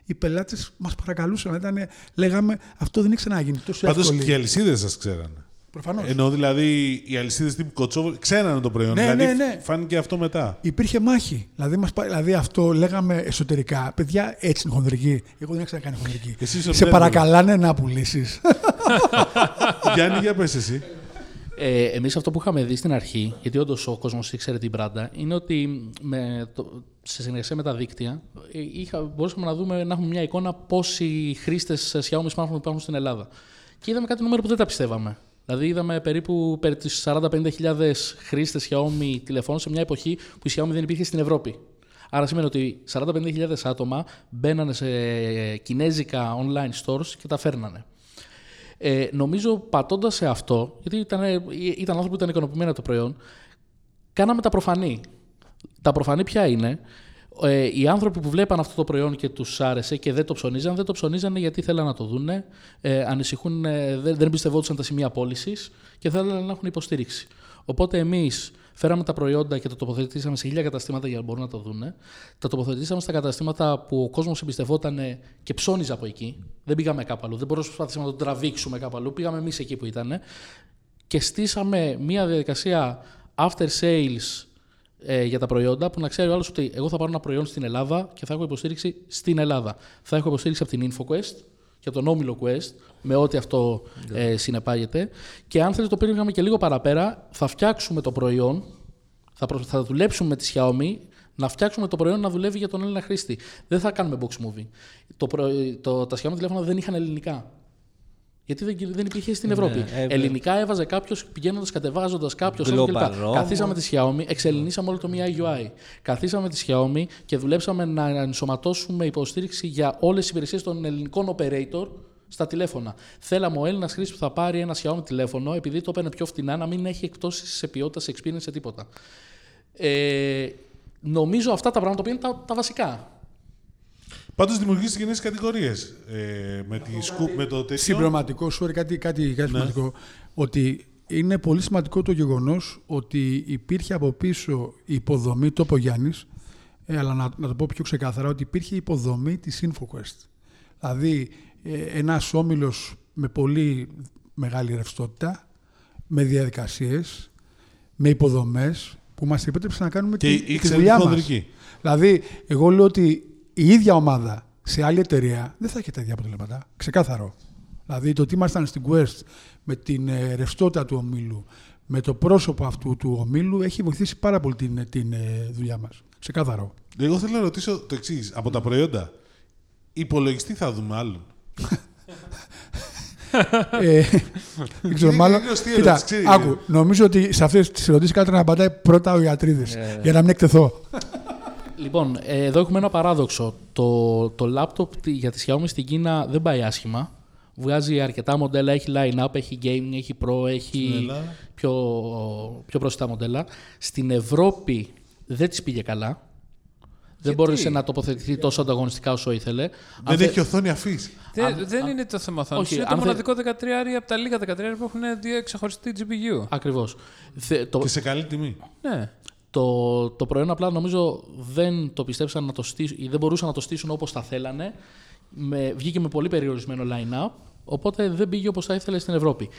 οι πελάτες μας παρακαλούσαν. Ήτανε, λέγαμε, αυτό δεν έχει ξαναγίνει. Τόσο Πάντως εύκολη. και οι αλυσίδες σας ξέρανε. Προφανώς. Ενώ δηλαδή οι αλυσίδες τύπου Κοτσόβολη ξέρανε το προϊόν. Ναι, δηλαδή ναι, ναι. φάνηκε αυτό μετά. Υπήρχε μάχη. Δηλαδή, μας, πά- δηλαδή αυτό λέγαμε εσωτερικά. Παιδιά, έτσι είναι χονδρική. Εγώ δεν έχω ξανακάνει χονδρική. Εσύ είσαι Σε μπλε, παρακαλάνε να πουλήσεις. Γιάννη, για πες εσύ. Ε, Εμείς αυτό που είχαμε δει στην αρχή, γιατί όντως ο κόσμος ήξερε την μπράντα, είναι ότι με το, σε συνεργασία με τα δίκτυα ε, είχα, μπορούσαμε να δούμε, να έχουμε μια εικόνα πόσοι χρήστες Xiaomi smartphone υπάρχουν στην Ελλάδα. Και είδαμε κάτι νούμερο που δεν τα πιστεύαμε. Δηλαδή, είδαμε περίπου περί τις 40-50 χιλιάδες χρήστες Xiaomi τηλεφώνων σε μια εποχή που η Xiaomi δεν υπήρχε στην Ευρώπη. Άρα σημαίνει ότι 40-50 άτομα μπαίνανε σε κινέζικα online stores και τα φέρνανε. Ε, νομίζω πατώντας σε αυτό, γιατί ήταν, ήταν άνθρωποι που ήταν ικανοποιημένοι από το προϊόν, κάναμε τα προφανή. Τα προφανή ποια είναι; Ε, οι άνθρωποι που βλέπαν αυτό το προϊόν και τους άρεσε και δεν το ψωνίζαν, δεν το ψωνίζανε γιατί θέλαν να το δούνε, ε, ανησυχούν, ε, δεν, δεν εμπιστευόντουσαν τα σημεία πώλησης και θέλαν να έχουν υποστήριξη. Οπότε εμείς φέραμε τα προϊόντα και τα τοποθετήσαμε σε χίλια καταστήματα για να μπορούν να το δούνε. Τα τοποθετήσαμε στα καταστήματα που ο κόσμος εμπιστευόταν και ψώνιζε από εκεί. Δεν πήγαμε κάπου αλλού. Δεν προσπαθήσαμε να το τραβήξουμε κάπου αλλού. Πήγαμε εμείς εκεί που ήταν. Και στήσαμε μια διαδικασία after sales ε, για τα προϊόντα που να ξέρει ο άλλος ότι εγώ θα πάρω ένα προϊόν στην Ελλάδα και θα έχω υποστήριξη στην Ελλάδα. Θα έχω υποστήριξη από την InfoQuest για τον όμιλο Quest, με ό,τι αυτό ε, συνεπάγεται. Και αν θέλετε το πήγαμε και λίγο παραπέρα, θα φτιάξουμε το προϊόν, θα, προ- θα δουλέψουμε με τη Xiaomi να φτιάξουμε το προϊόν να δουλεύει για τον Έλληνα χρήστη. Δεν θα κάνουμε box movie. Το, προ- το, τα Xiaomi τηλέφωνα δεν είχαν ελληνικά. Γιατί δεν, δεν υπήρχε στην Ευρώπη. ε, ελληνικά έβαζε κάποιος πηγαίνοντας, κατεβάζοντας κάποιος. Global ROM. Καθίσαμε τη Xiaomi, εξελινήσαμε όλο το MIUI UI. Καθίσαμε τη Xiaomi και δουλέψαμε να ενσωματώσουμε υποστήριξη για όλες τις υπηρεσίες των ελληνικών operator στα τηλέφωνα. Θέλαμε ο Έλληνας χρήστη που θα πάρει ένα Xiaomi τηλέφωνο, επειδή το έπαιρνε πιο φτηνά, να μην έχει εκτόσει σε ποιότητα, σε experience, σε τίποτα. Ε, νομίζω αυτά τα πράγματα που είναι τα, τα βασικά. Πάντως δημιουργήσει γενναίες κατηγορίες. Ε, με, τη σκου, με το τέτοιο. Συμπληρωματικό, sorry, κάτι, κάτι, κάτι σημαντικό. Ότι είναι πολύ σημαντικό το γεγονός ότι υπήρχε από πίσω η υποδομή, το είπε ο Γιάννης, ε, αλλά να, να το πω πιο ξεκάθαρα, ότι υπήρχε η υποδομή της InfoQuest. Δηλαδή, ε, ένας όμιλος με πολύ μεγάλη ρευστότητα, με διαδικασίες, με υποδομές που μας επέτρεψε να κάνουμε Και τη, τη ήξερε δουλειά τη μας. χονδρική. Δηλαδή, εγώ λέω ότι η ίδια ομάδα σε άλλη εταιρεία δεν θα έχει τα ίδια αποτελέσματα. Ξεκάθαρο. Δηλαδή, το ότι ήμασταν στην Quest με την ε, ρευστότητα του ομίλου, με το πρόσωπο αυτού του ομίλου, έχει βοηθήσει πάρα πολύ την, την ε, δουλειά μας. Ξεκάθαρο. Εγώ θέλω να ρωτήσω το εξής. Από τα προϊόντα, υπολογιστή θα δούμε άλλον. ε, δεν ξέρω, Είναι μάλλον. γνωστή Κοίτα, ερώτηση, ξέρεις. άκου, νομίζω ότι σε αυτές τις ερωτήσεις κάτι να απαντάει πρώτα ο Ιατρίδης. για να μην εκτεθώ. Λοιπόν, ε, εδώ έχουμε ένα παράδοξο. Το, το λάπτοπ τη- για τη Xiaomi στην Κίνα δεν πάει άσχημα. Βγάζει αρκετά μοντέλα, έχει line-up, έχει gaming, έχει pro, έχει Ελλάδα. πιο, πιο προσιτά μοντέλα. Στην Ευρώπη δεν της πήγε καλά. Δεν μπόρεσε να τοποθετηθεί τόσο ανταγωνιστικά όσο ήθελε. Αν Δεν θε- έχει οθόνη αφή. Δεν, δεν είναι το θέμα οθόνης. όχι, Είναι αν το θε- μοναδικό 13 από τα λίγα 13 που έχουν δύο ξεχωριστή GPU. Ακριβώς. Θε- το, Και σε καλή τιμή. Ναι. Το, το προϊόν απλά νομίζω δεν το πιστέψαν να το στήσουν ή δεν μπορούσαν να το στήσουν όπως θα θέλανε. Με, βγήκε με πολύ περιορισμένο line-up, οπότε δεν πήγε όπως θα ήθελε στην Ευρώπη.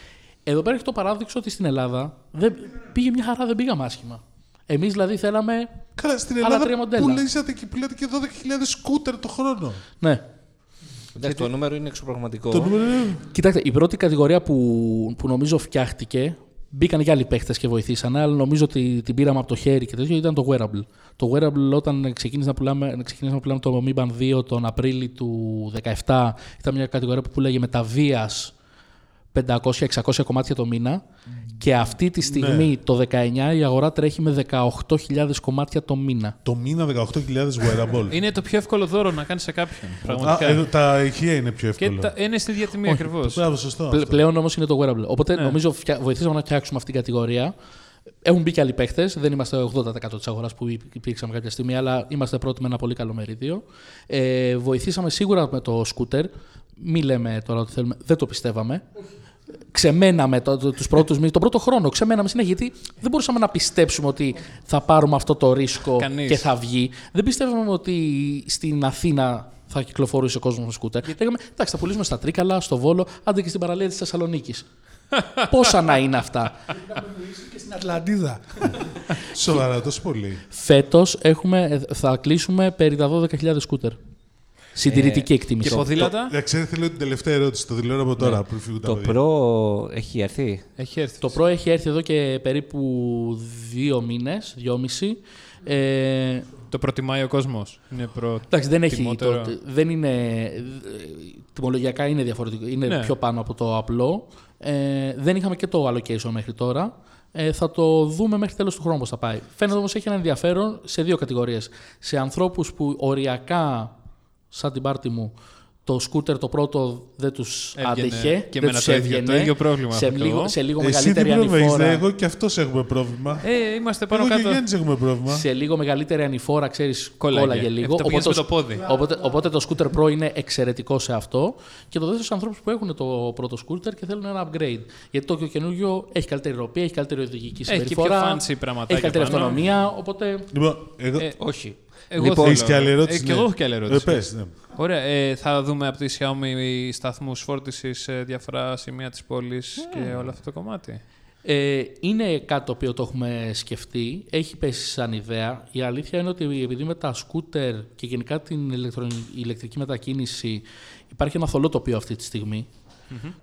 Εδώ πέρα έχει το παράδειξο ότι στην Ελλάδα δεν, πήγε μια χαρά, δεν πήγαμε άσχημα. Εμείς δηλαδή θέλαμε. Καλά, στην Άλλα Ελλάδα τρία μοντέλα. που λέξατε και πουλάτε και 12.000 σκούτερ το χρόνο. Ναι. Εντάξει, το νούμερο είναι εξωπραγματικό. Το νούμερο είναι. Κοιτάξτε, η πρώτη κατηγορία που, που νομίζω φτιάχτηκε, μπήκαν και άλλοι παίχτες και βοηθήσανε, αλλά νομίζω ότι την πήραμε από το χέρι και τέτοιο, ήταν το wearable. Το wearable όταν ξεκίνησε να πουλάμε, ξεκίνησε να πουλάμε το Mi Band 2 τον Απρίλιο του 2017, ήταν μια κατηγορία που πουλάγε με τα βίας 500-600 κομμάτια το μήνα και αυτή τη στιγμή το 19 η αγορά τρέχει με 18.000 κομμάτια το μήνα. Το μήνα 18.000 wearable. Είναι το πιο εύκολο δώρο να κάνεις σε κάποιον. Α, Πραγματικά. εδώ, τα ηχεία είναι πιο και εύκολο. τα, είναι στη ίδια τιμή ακριβώς. Μπράβο, σωστό. Πλε- αυτό. πλέον όμως είναι το wearable. Οπότε Ναι. νομίζω φτια... βοηθήσαμε να φτιάξουμε αυτή την κατηγορία. Έχουν μπει και άλλοι παίχτες. Δεν είμαστε 80% της αγοράς που υπ- υπήρξαμε κάποια στιγμή, αλλά είμαστε πρώτοι με ένα πολύ καλό μερίδιο. Ε, βοηθήσαμε σίγουρα με το σκούτερ. Μη λέμε τώρα ότι θέλουμε. Δεν το πιστεύαμε. Ξεμέναμε το, το, τους πρώτους μήνες, τον πρώτο χρόνο. Ξεμέναμε συνέχεια γιατί δεν μπορούσαμε να πιστέψουμε ότι θα πάρουμε αυτό το ρίσκο Κανείς. και θα βγει. Δεν πιστεύαμε ότι στην Αθήνα θα κυκλοφορούσε ο κόσμος με σκούτερ. Λέγαμε, εντάξει, θα πουλήσουμε στα Τρίκαλα, στο Βόλο, άντε και στην παραλία της Θεσσαλονίκης. Πόσα να είναι αυτά; Και στην Ατλαντίδα. Σοβαρά, τόσο πολύ. Φέτος θα κλείσουμε περί τα 12.000 σκούτερ. Συντηρητική εκτίμηση. Και ποδήλατα; Για ξέρετε, θέλω την τελευταία ερώτηση. Το δηλώνω από τώρα πριν φύγουν τα Το παιδιά. Pro έχει έρθει; Έχει έρθει. Το Pro έχει έρθει εδώ και περίπου δύο μήνες, δυόμιση. Ε, Το προτιμάει ο κόσμος. Είναι προ... εντάξει, δεν έχει. τιμότερο. Το, δεν είναι. ε, Τιμολογιακά είναι διαφορετικό. Είναι Ναι. πιο πάνω από το απλό. Ε, δεν είχαμε και το allocation μέχρι τώρα. Ε, θα το δούμε μέχρι τέλος του χρόνου πώς θα πάει. Φαίνεται όμως έχει ένα ενδιαφέρον σε δύο κατηγορίες. Σε ανθρώπους που οριακά, σαν την πάρτη μου, το σκούτερ το πρώτο δεν τους Έβγαινε άντεχε. και δεν εμένα τους το ίδιο- έβγαινε. το ίδιο πρόβλημα σε έχω κι λίγο, εγώ. σε λίγο Εσύ τι μεγαλύτερη πρόβλημα έχεις, ανηφόρα. ναι, εγώ και αυτός έχουμε πρόβλημα. Ε, είμαστε Εγώ πάνω και ο κάτω. Γιάννης έχουμε πρόβλημα. σε λίγο μεγαλύτερη ανηφόρα, ξέρεις, Κόλλαγε. κόλλαγε λίγο. Αυτό πήγες Οπότε, με το πόδι. Οπότε, οπότε το scooter Pro είναι εξαιρετικό σε αυτό. Και το δεύτερο στους ανθρώπους που έχουν το πρώτο scooter και θέλουν ένα upgrade. Γιατί το καινούργιο έχει καλύτερη ροπή, έχει καλύτερη οδηγική Έχει και πιο συμπεριφορά. fancy πραγματάκια Έχει καλύτερη πάνω. αυτονομία. Οπότε. Λοιπόν, εγώ... Ε, Όχι. Εγώ Λοιπόν, θέλω. Έχεις και άλλη ερώτηση; Ε, και ναι. εγώ έχω και άλλη Ε, ερώτηση. πες, ναι. Ωραία. Ε, θα δούμε από τη Xiaomi σταθμούς φόρτισης σε διάφορα σημεία της πόλης και όλο αυτό το κομμάτι. Ε, είναι κάτι το οποίο το έχουμε σκεφτεί, έχει πέσει σαν ιδέα. Η αλήθεια είναι ότι επειδή με τα σκούτερ και γενικά την ηλεκτρο- ηλεκτρική μετακίνηση υπάρχει ένα θολό τοπίο αυτή τη στιγμη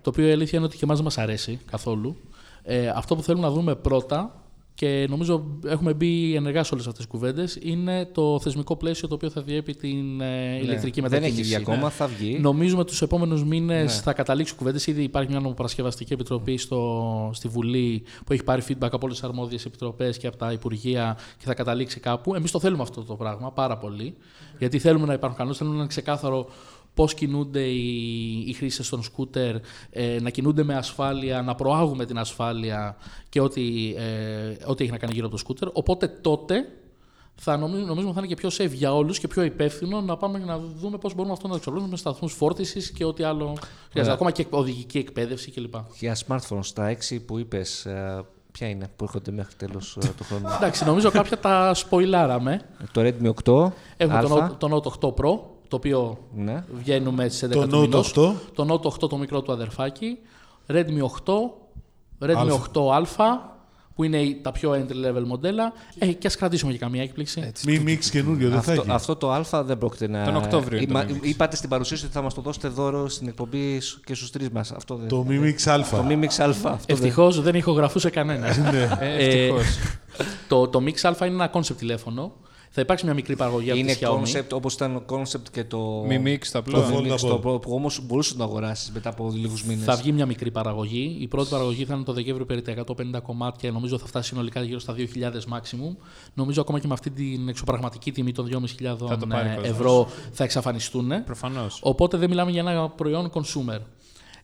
το οποίο η αλήθεια είναι ότι και εμάς δεν μας αρέσει καθόλου. Ε, αυτό που θέλουμε να δούμε πρώτα και νομίζω έχουμε μπει ενεργά σε όλες αυτές τις κουβέντες είναι το θεσμικό πλαίσιο το οποίο θα διέπει την ε, ηλεκτρική Ναι. Δεν μετακίνηση. έχει βγει ακόμα, θα βγει. Νομίζουμε τους επόμενους μήνες Ναι. θα καταλήξουν κουβέντες. Ήδη υπάρχει μια νομοπαρασκευαστική επιτροπή στο, στη Βουλή που έχει πάρει feedback από όλες τις αρμόδιες επιτροπές και από τα Υπουργεία και θα καταλήξει κάπου. Εμείς το θέλουμε αυτό το πράγμα πάρα πολύ. Γιατί θέλουμε να υπάρχουν κανόνες, θέλουμε να είναι ξεκάθαρο πώς κινούνται οι, οι χρήστες των σκούτερ, ε, να κινούνται με ασφάλεια, να προάγουμε την ασφάλεια και ό,τι, ε, ό,τι έχει να κάνει γύρω από το σκούτερ. Οπότε τότε θα νομίζουμε, νομίζουμε θα είναι και πιο safe για όλους και πιο υπεύθυνο να πάμε να δούμε πώς μπορούμε αυτό να το εξοπλίσουμε με σταθμούς φόρτισης και ό,τι άλλο χρειάζεται. Ακόμα και οδηγική εκπαίδευση κλπ. Για smartphones, τα 6 που είπες, ποια είναι που έρχονται μέχρι τέλος του χρόνου. Εντάξει, νομίζω κάποια τα σποιλάραμε. το Redmi 8. Έχουμε Α, τον, Note- τον Note 8 Pro, το οποίο Ναι. βγαίνουμε στις 11 Το του Note μηνός. 8. Το Note 8 το μικρό του αδερφάκι. Redmi 8, Redmi Αλφα. 8α, που είναι η- τα πιο entry level μοντέλα. Ε, και ας κρατήσουμε και καμία έκπληξη. Μη μίξ καινούριο, δεν θα Αυτό, έχει. αυτό το Α δεν πρόκειται να. Τον Οκτώβριο είναι το Είμα- Mi Mix. είπατε στην παρουσίαση ότι θα μας το δώσετε δώρο στην εκπομπή σου- και στους τρεις μας. Αυτό δεν. Το Μη μίξ Α. το Mi Mix Α. Αυτό δεν- Ευτυχώς δεν ηχογραφούσε κανένα. Ε, ευτυχώς. το, το Mix Α είναι ένα concept τηλέφωνο. Θα υπάρξει μια μικρή παραγωγή από Είναι τη Xiaomi. concept όπως ήταν concept και το. Mi Mix το απλό. Το Mi Mix Foldable. το Pro, που όμως μπορούσες να το αγοράσεις μετά από λίγους μήνες. Θα βγει μια μικρή παραγωγή. Η πρώτη παραγωγή θα είναι το Δεκέμβριο περί τα 150 κομμάτια. Νομίζω θα φτάσει συνολικά γύρω στα 2.000 maximum. Νομίζω ακόμα και με αυτή την εξωπραγματική τιμή των 2.500 Θα το πάρει ε, κόσμος. ευρώ θα εξαφανιστούν. Προφανώς. Οπότε δεν μιλάμε για ένα προϊόν consumer.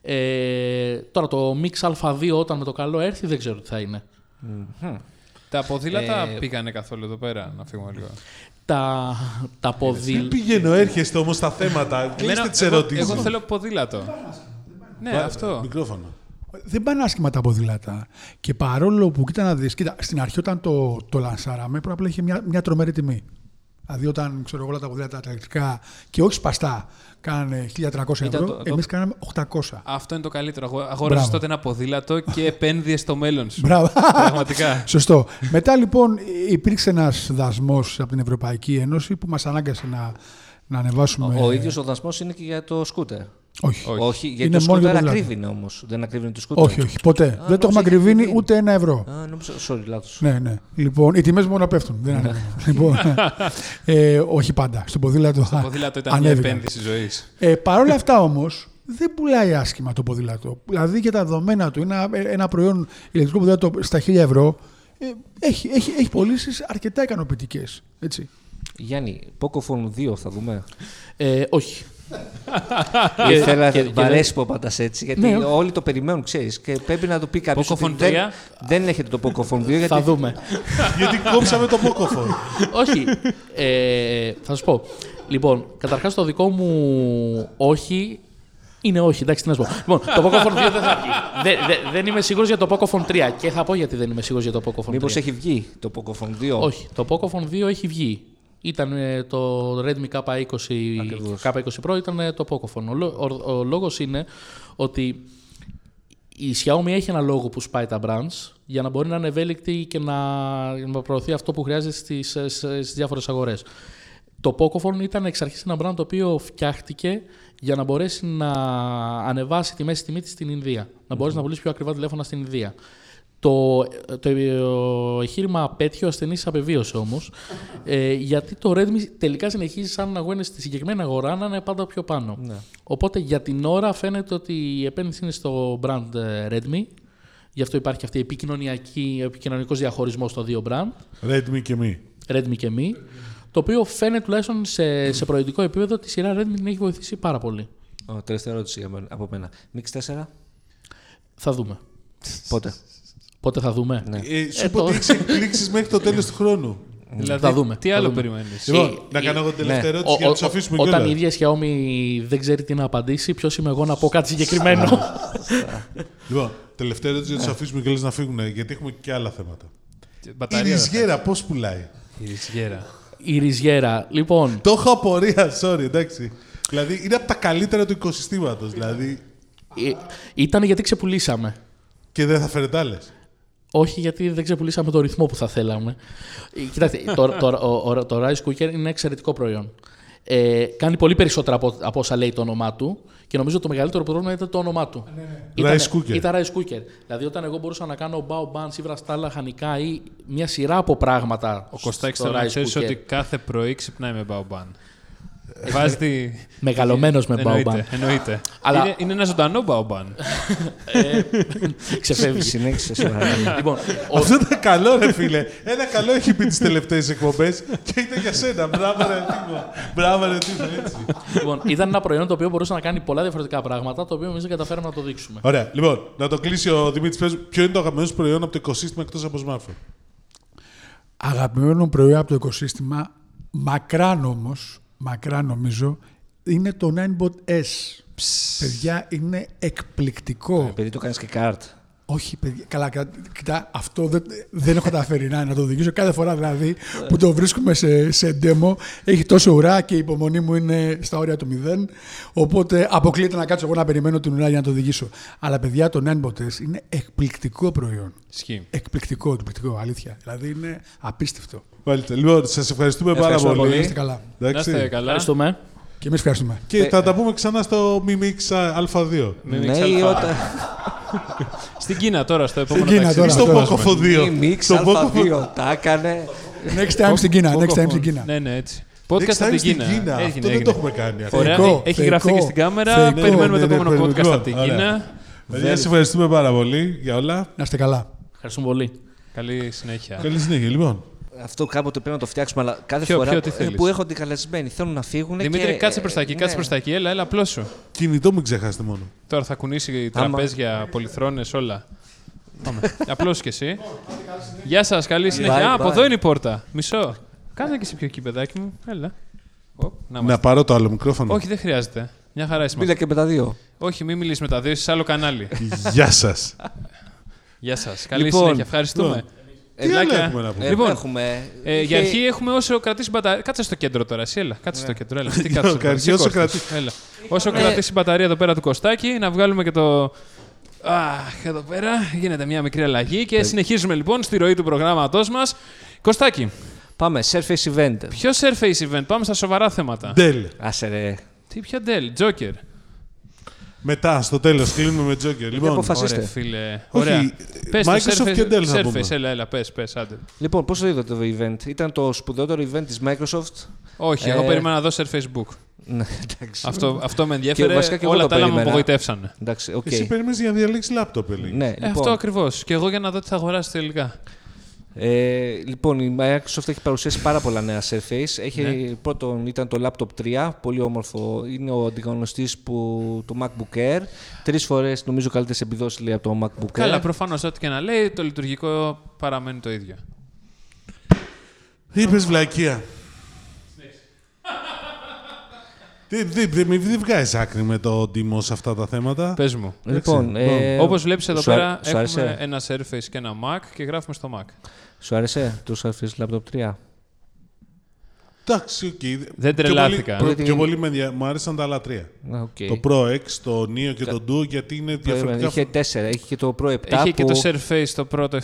Ε, τώρα το Mix Α2 όταν με το καλό έρθει δεν ξέρω τι θα είναι. Τα ποδήλατα Ε, πήγανε καθόλου εδώ πέρα, να φύγουμε λίγο. Τα, τα Δεν ποδήλατα. πηγαίνω, έρχεστε όμως στα θέματα. Κλείστε Εμένα- τις εγώ- ερωτήσεις. Εγώ θέλω ποδήλατο. Ναι, αυτό. Μικρόφωνο. Δεν πάνε άσχημα τα ποδήλατα. Και παρόλο που, κοίτα να δεις, κοίτα, στην αρχή όταν το, το λανσάραμε, πρώτα απ' όλα είχε μια, μια τρομερή τιμή. Δηλαδή όταν ξέρω εγώ όλα τα ποδήλατα τα ηλεκτρικά και όχι σπαστά κάνανε 1.300 Ήταν ευρώ, το- το- εμείς κάναμε 800. Αυτό είναι το καλύτερο. Αγόρασες Μπράβο. τότε ένα ποδήλατο και επένδυες στο μέλλον σου. Μπράβο. Πραγματικά. Σωστό. Μετά λοιπόν υπήρξε ένας δασμός από την Ευρωπαϊκή Ένωση που μας ανάγκασε να, να ανεβάσουμε... Ο, ο ίδιος ο δασμός είναι και για το σκούτερ. Όχι. Όχι. Όχι, γιατί Είναι το μόνο για σκούτερ ποδήλατα. ακρίβεινε όμως. Δεν ακρίβεινε το σκούτερ. όχι, όχι, ποτέ. Δεν το νόμιζα έχουμε είχε ακριβήνει ακριβήνει. ούτε ένα ευρώ. Α, νόμιζα, sorry, λάθος. Ναι, ναι. Λοιπόν, οι τιμές μόνο πέφτουν. Δεν ανέβαιναν. λοιπόν, ε, όχι πάντα. Στο ποδήλατο. Το ποδήλατο ήταν μια ανέβηκαν. επένδυση ζωής. Ε, Παρ' όλα αυτά όμως, δεν πουλάει άσχημα το ποδήλατο. Δηλαδή για τα δεδομένα του, ένα, ένα προϊόν ηλεκτρικό ποδήλατο στα 1000 ευρώ ε, έχει, έχει, έχει πωλήσεις αρκετά ικανοποιητικές. Έτσι. Γιάννη, Pocophone 2 θα δούμε. Ε, όχι. Ήθελα, και- και μ' αρέσει που απαντάς έτσι, γιατί Ναι. όλοι το περιμένουν, ξέρεις, και πρέπει να το πει κάποιος Pocophone ότι δεν, 3. δεν έχετε το Pocophone 2, γιατί Θα δούμε. Γιατί κόψαμε το Pocophone. όχι. Ε, θα σου πω. Λοιπόν, καταρχάς το δικό μου όχι είναι όχι. Εντάξει, τι να σου πω. Λοιπόν, το Pocophone 2 δεν θα βγει. δεν, δεν- δεν είμαι σίγουρος για το Pocophone 3 και θα πω γιατί δεν είμαι σίγουρος για το Pocophone 3. μήπως έχει βγει το Pocophone 2. Όχι, το Pocophone 2 έχει βγει. Ήταν ε, το Redmi K20, Ακριβώς. K20 Pro, ήταν ε, το Pocophone. Ο, λό- ο, ο λόγος είναι ότι η Xiaomi έχει ένα λόγο που σπάει τα brands για να μπορεί να είναι ευέλικτη και να, να προωθεί αυτό που χρειάζεται στις, ε, στις διάφορες αγορές. Το Pocophone ήταν εξ αρχής ένα brand το οποίο φτιάχτηκε για να μπορέσει να ανεβάσει τη μέση τιμή της στην Ινδία. Να μπορέσει να πουλήσεις πιο ακριβά τηλέφωνα στην Ινδία. Το, το εγχείρημα απέτυχε, ο ασθενής απεβίωσε όμως. Ε, γιατί το Redmi τελικά συνεχίζει σαν αγώνε στη συγκεκριμένη αγορά να είναι πάντα πιο πάνω. Οπότε για την ώρα φαίνεται ότι η επένδυση είναι στο brand ε, Redmi. Γι' αυτό υπάρχει αυτή η επικοινωνιακή, επικοινωνικός διαχωρισμός των δύο brand, Redmi και μη. Redmi και Mi, το οποίο φαίνεται τουλάχιστον σε, σε προοδευτικό επίπεδο ότι η σειρά Redmi την έχει βοηθήσει πάρα πολύ. Ο, τελευταία ερώτηση για μένα- από μένα. Mix 4, Θα δούμε. πότε; Πότε θα δούμε; Ναι. Ε, σου Ε, είπα το- ότι έχει εκπλήξεις μέχρι το τέλος του χρόνου. Δηλαδή, Θα δούμε, Τι θα άλλο δούμε. περιμένεις; Λοιπόν, Ε, να ε, κάνω εγώ την τελευταία ναι. ερώτηση για να τους ο- αφήσουμε όταν η κιόλα. ίδια Xiaomi δεν ξέρει τι να απαντήσει, ποιος είμαι εγώ να πω κάτι συγκεκριμένο; Λοιπόν, τελευταία ερώτηση για να τους αφήσουμε κιόλας να φύγουν, γιατί έχουμε και άλλα θέματα. Η Μπαταρία. δεν θα- ριζιέρα πώς πουλάει; Η ριζιέρα. η Ριζιέρα. Λοιπόν, Το έχω απορία, sorry, εντάξει. Δηλαδή είναι από τα καλύτερα του οικοσυστήματος. Δηλαδή ε, ήταν γιατί ξεπουλήσαμε. και δεν θα φέρετε άλλες. Όχι, γιατί δεν ξεπουλήσαμε το ρυθμό που θα θέλαμε. Ε, Κοιτάξτε, το, το, ο- ο- το Rice Cooker είναι εξαιρετικό προϊόν. Ε, κάνει πολύ περισσότερα από, από όσα λέει το όνομά του και νομίζω το μεγαλύτερο πρόβλημα ήταν το όνομά του. Ήταν, Rice Cooker. Ήταν Rice Cooker. Δηλαδή, όταν εγώ μπορούσα να κάνω bao buns ή βραστάλα λαχανικά ή μια σειρά από πράγματα. Ο Κωστάκης στο θέλω να Rice ξέρεις Cooker. ότι κάθε πρωί ξυπνάει με μπαουμπάν. Βάζει τη... Μεγαλωμένος με Εννοείται, μπαουμπάν. Εννοείται. Αλλά- Είναι, είναι ένα ζωντανό μπαουμπάν. Ξεφεύγει. Συνέχισε σοβαρά. λοιπόν, ο, Αυτό ήταν καλό, ρε φίλε. Ένα καλό έχει πει τις τελευταίες εκπομπές και ήταν για σένα. Μπράβο, ρε Τίμω. Μπράβο, ρε Τίμω, έτσι. λοιπόν, ήταν ένα προϊόν το οποίο μπορούσε να κάνει πολλά διαφορετικά πράγματα, το οποίο εμείς δεν καταφέραμε να το δείξουμε. Ωραία, λοιπόν, να το κλείσει ο Δημήτρης. Ποιο είναι το αγαπημένο σου προϊόν από το οικοσύστημα εκτός από smartphone; Αγαπημένο προϊόν από το οικοσύστημα, μακράν όμως, μακράν νομίζω, είναι το 9bot S. Παιδιά, είναι εκπληκτικό. Επειδή το κάνεις και καρτ. Όχι, παιδιά. Καλά, κα- κοιτά, αυτό δεν, δεν έχω καταφέρει να, να το οδηγήσω. Κάθε φορά δηλαδή που το βρίσκουμε σε, σε demo, έχει τόσο ουρά και η υπομονή μου είναι στα όρια του μηδέν. Οπότε αποκλείεται να κάτσω εγώ να περιμένω την ουρά για να το οδηγήσω. Αλλά παιδιά, το Ninebot είναι εκπληκτικό προϊόν. Ισχύει. Εκπληκτικό, εκπληκτικό, αλήθεια. Δηλαδή είναι απίστευτο. Μάλιστα. Λοιπόν, σας ευχαριστούμε πάρα Ευχαριστώ πολύ. πολύ. Είστε καλά. Να Εντάξει. είστε καλά. Ευχαριστούμε. Και εμείς ευχαριστούμε. Και θα τα πούμε ξανά στο Mi Mix Α2. Με Ναι, Mix ή Alpha. όταν. Στην Κίνα τώρα, στο επόμενο Κίνα ταξίδι. Ή τώρα. στο τώρα. Πόκοφο 2. Η Mix Στο Πόκοφο Α2 τα έκανε. Next time στην Κίνα. Next time στην Πόκοφον. Κίνα. Ναι, ναι, έτσι. Next Podcast από time την στην Κίνα. Κίνα. Έγινε, Αυτό δεν έγινε. το έχουμε κάνει. αυτό. Ωραία, Θεϊκό, έχει γραφτεί και θεϊκό, στην κάμερα. θεϊκό. Περιμένουμε Ναι, το ναι, επόμενο podcast περιμένουμε. από την Ωραία. Κίνα. Παιδιά, σε ευχαριστούμε πάρα πολύ για όλα. Να είστε καλά. Ευχαριστούμε πολύ. Καλή συνέχεια. Καλή συνέχεια, λοιπόν. Αυτό κάποτε πρέπει να το φτιάξουμε, αλλά κάθε Ποιο- φορά ποιο, τι που- θέλεις; που έρχονται οι καλεσμένοι θέλουν να φύγουν. Δημήτρη, και, κάτσε προς τα εκεί, ε, κάτσε ναι. προς τα εκεί. Έλα, έλα, απλώ σου. Κινητό μην ξεχάσετε μόνο. Τώρα θα κουνήσει Άμα- τραπέζια, πολυθρόνες, όλα. Πάμε. Απλώ κι εσύ. Γεια σας, καλή συνέχεια. Bye, Α, από bye. εδώ είναι η πόρτα. Μισό. Κάνε και εσύ πιο εκεί, παιδάκι μου. Έλα. Οπ, να Να είμαστε. πάρω το άλλο μικρόφωνο. Όχι, δεν χρειάζεται. Μια χαρά είσαι. Μίλα και με τα δύο. Όχι, μην μιλήσεις με τα δύο, είσαι σε άλλο κανάλι. Γεια σας. Γεια σας. Καλή Λοιπόν, συνέχεια. Ευχαριστούμε. Λοιπόν, Τι άλλο Ελάκια. έχουμε να πούμε; Ε, Λοιπόν, έχουμε... Ε, για είχε- αρχή έχουμε όσο κρατήσει μπαταρία. Κάτσε στο κέντρο τώρα, εσύ, έλα. Κάτσε στο κέντρο, έλα. Τι Για κάτσε. αρχή, όσο κρατήσει- Έλα. Όσο κρατήσει η μπαταρία εδώ πέρα του Κωστάκη, να βγάλουμε και το. Αχ, εδώ πέρα γίνεται μια μικρή αλλαγή και συνεχίζουμε λοιπόν στη ροή του προγράμματός μας. Κωστάκη, Πάμε, Surface Event. ποιο Surface Event, πάμε στα σοβαρά θέματα. Dell. Άσε ρε. Τι, ποια Dell, Joker. Μετά, στο τέλος, κλείνουμε με Joker. Λοιπόν, αποφασίστε. Ωραία, φίλε. Όχι, Ωραία. Πες το Microsoft Surface, και Dell θα Surface, πούμε. έλα, έλα, πες, πες, άντε. Λοιπόν, πώς το είδατε το event; Ήταν το σπουδαιότερο event της Microsoft; Όχι, Ε, εγώ περίμενα να δω Surface Book. Ναι, εντάξει. αυτό, αυτό με ενδιαφέρε. βασικά και εγώ Όλα το τα άλλα μου περίμενα. απογοητεύσανε. Εντάξει, οκ. εσύ περιμένεις για να διαλέξεις λάπτοπ, Ελί. Ναι, Ε, λοιπόν, αυτό ακριβώς. Και εγώ για να δω τι θα αγοράσει τελικά. Ε, λοιπόν, η Microsoft έχει παρουσιάσει πάρα πολλά νέα Surface. Έχει, Ναι. Πρώτον ήταν το Laptop 3, πολύ όμορφο. Είναι ο ανταγωνιστής που, του MacBook Air. Τρεις φορές νομίζω καλύτερες επιδόσεις λέει από το MacBook Καλά, Air. προφανώς ό,τι και να λέει, το λειτουργικό παραμένει το ίδιο. Είπες βλακεία. Τι, τι, τι, μην δεν βγάζεις άκρη με το Ντίμο σε αυτά τα θέματα. Πες μου. Λοιπόν, ε, Όπως βλέπεις εδώ σου α- πέρα, σου άρεσε; έχουμε ένα Surface και ένα Mac και γράφουμε στο Mac. Σου άρεσε το Surface Laptop 3. Εντάξει, οκ. Δεν Πιο τρελάθηκα. πολύ- Γιατί- Πιο πολύ με ενδια- μου άρεσαν τα άλλα τρία. Α, οκ. Το Pro X, το Neo και το Duo γιατί είναι Περίμενε, διαφορετικά. Είχε 4, έχει και το Pro 7. Έχει και που... το Surface το Pro το 7.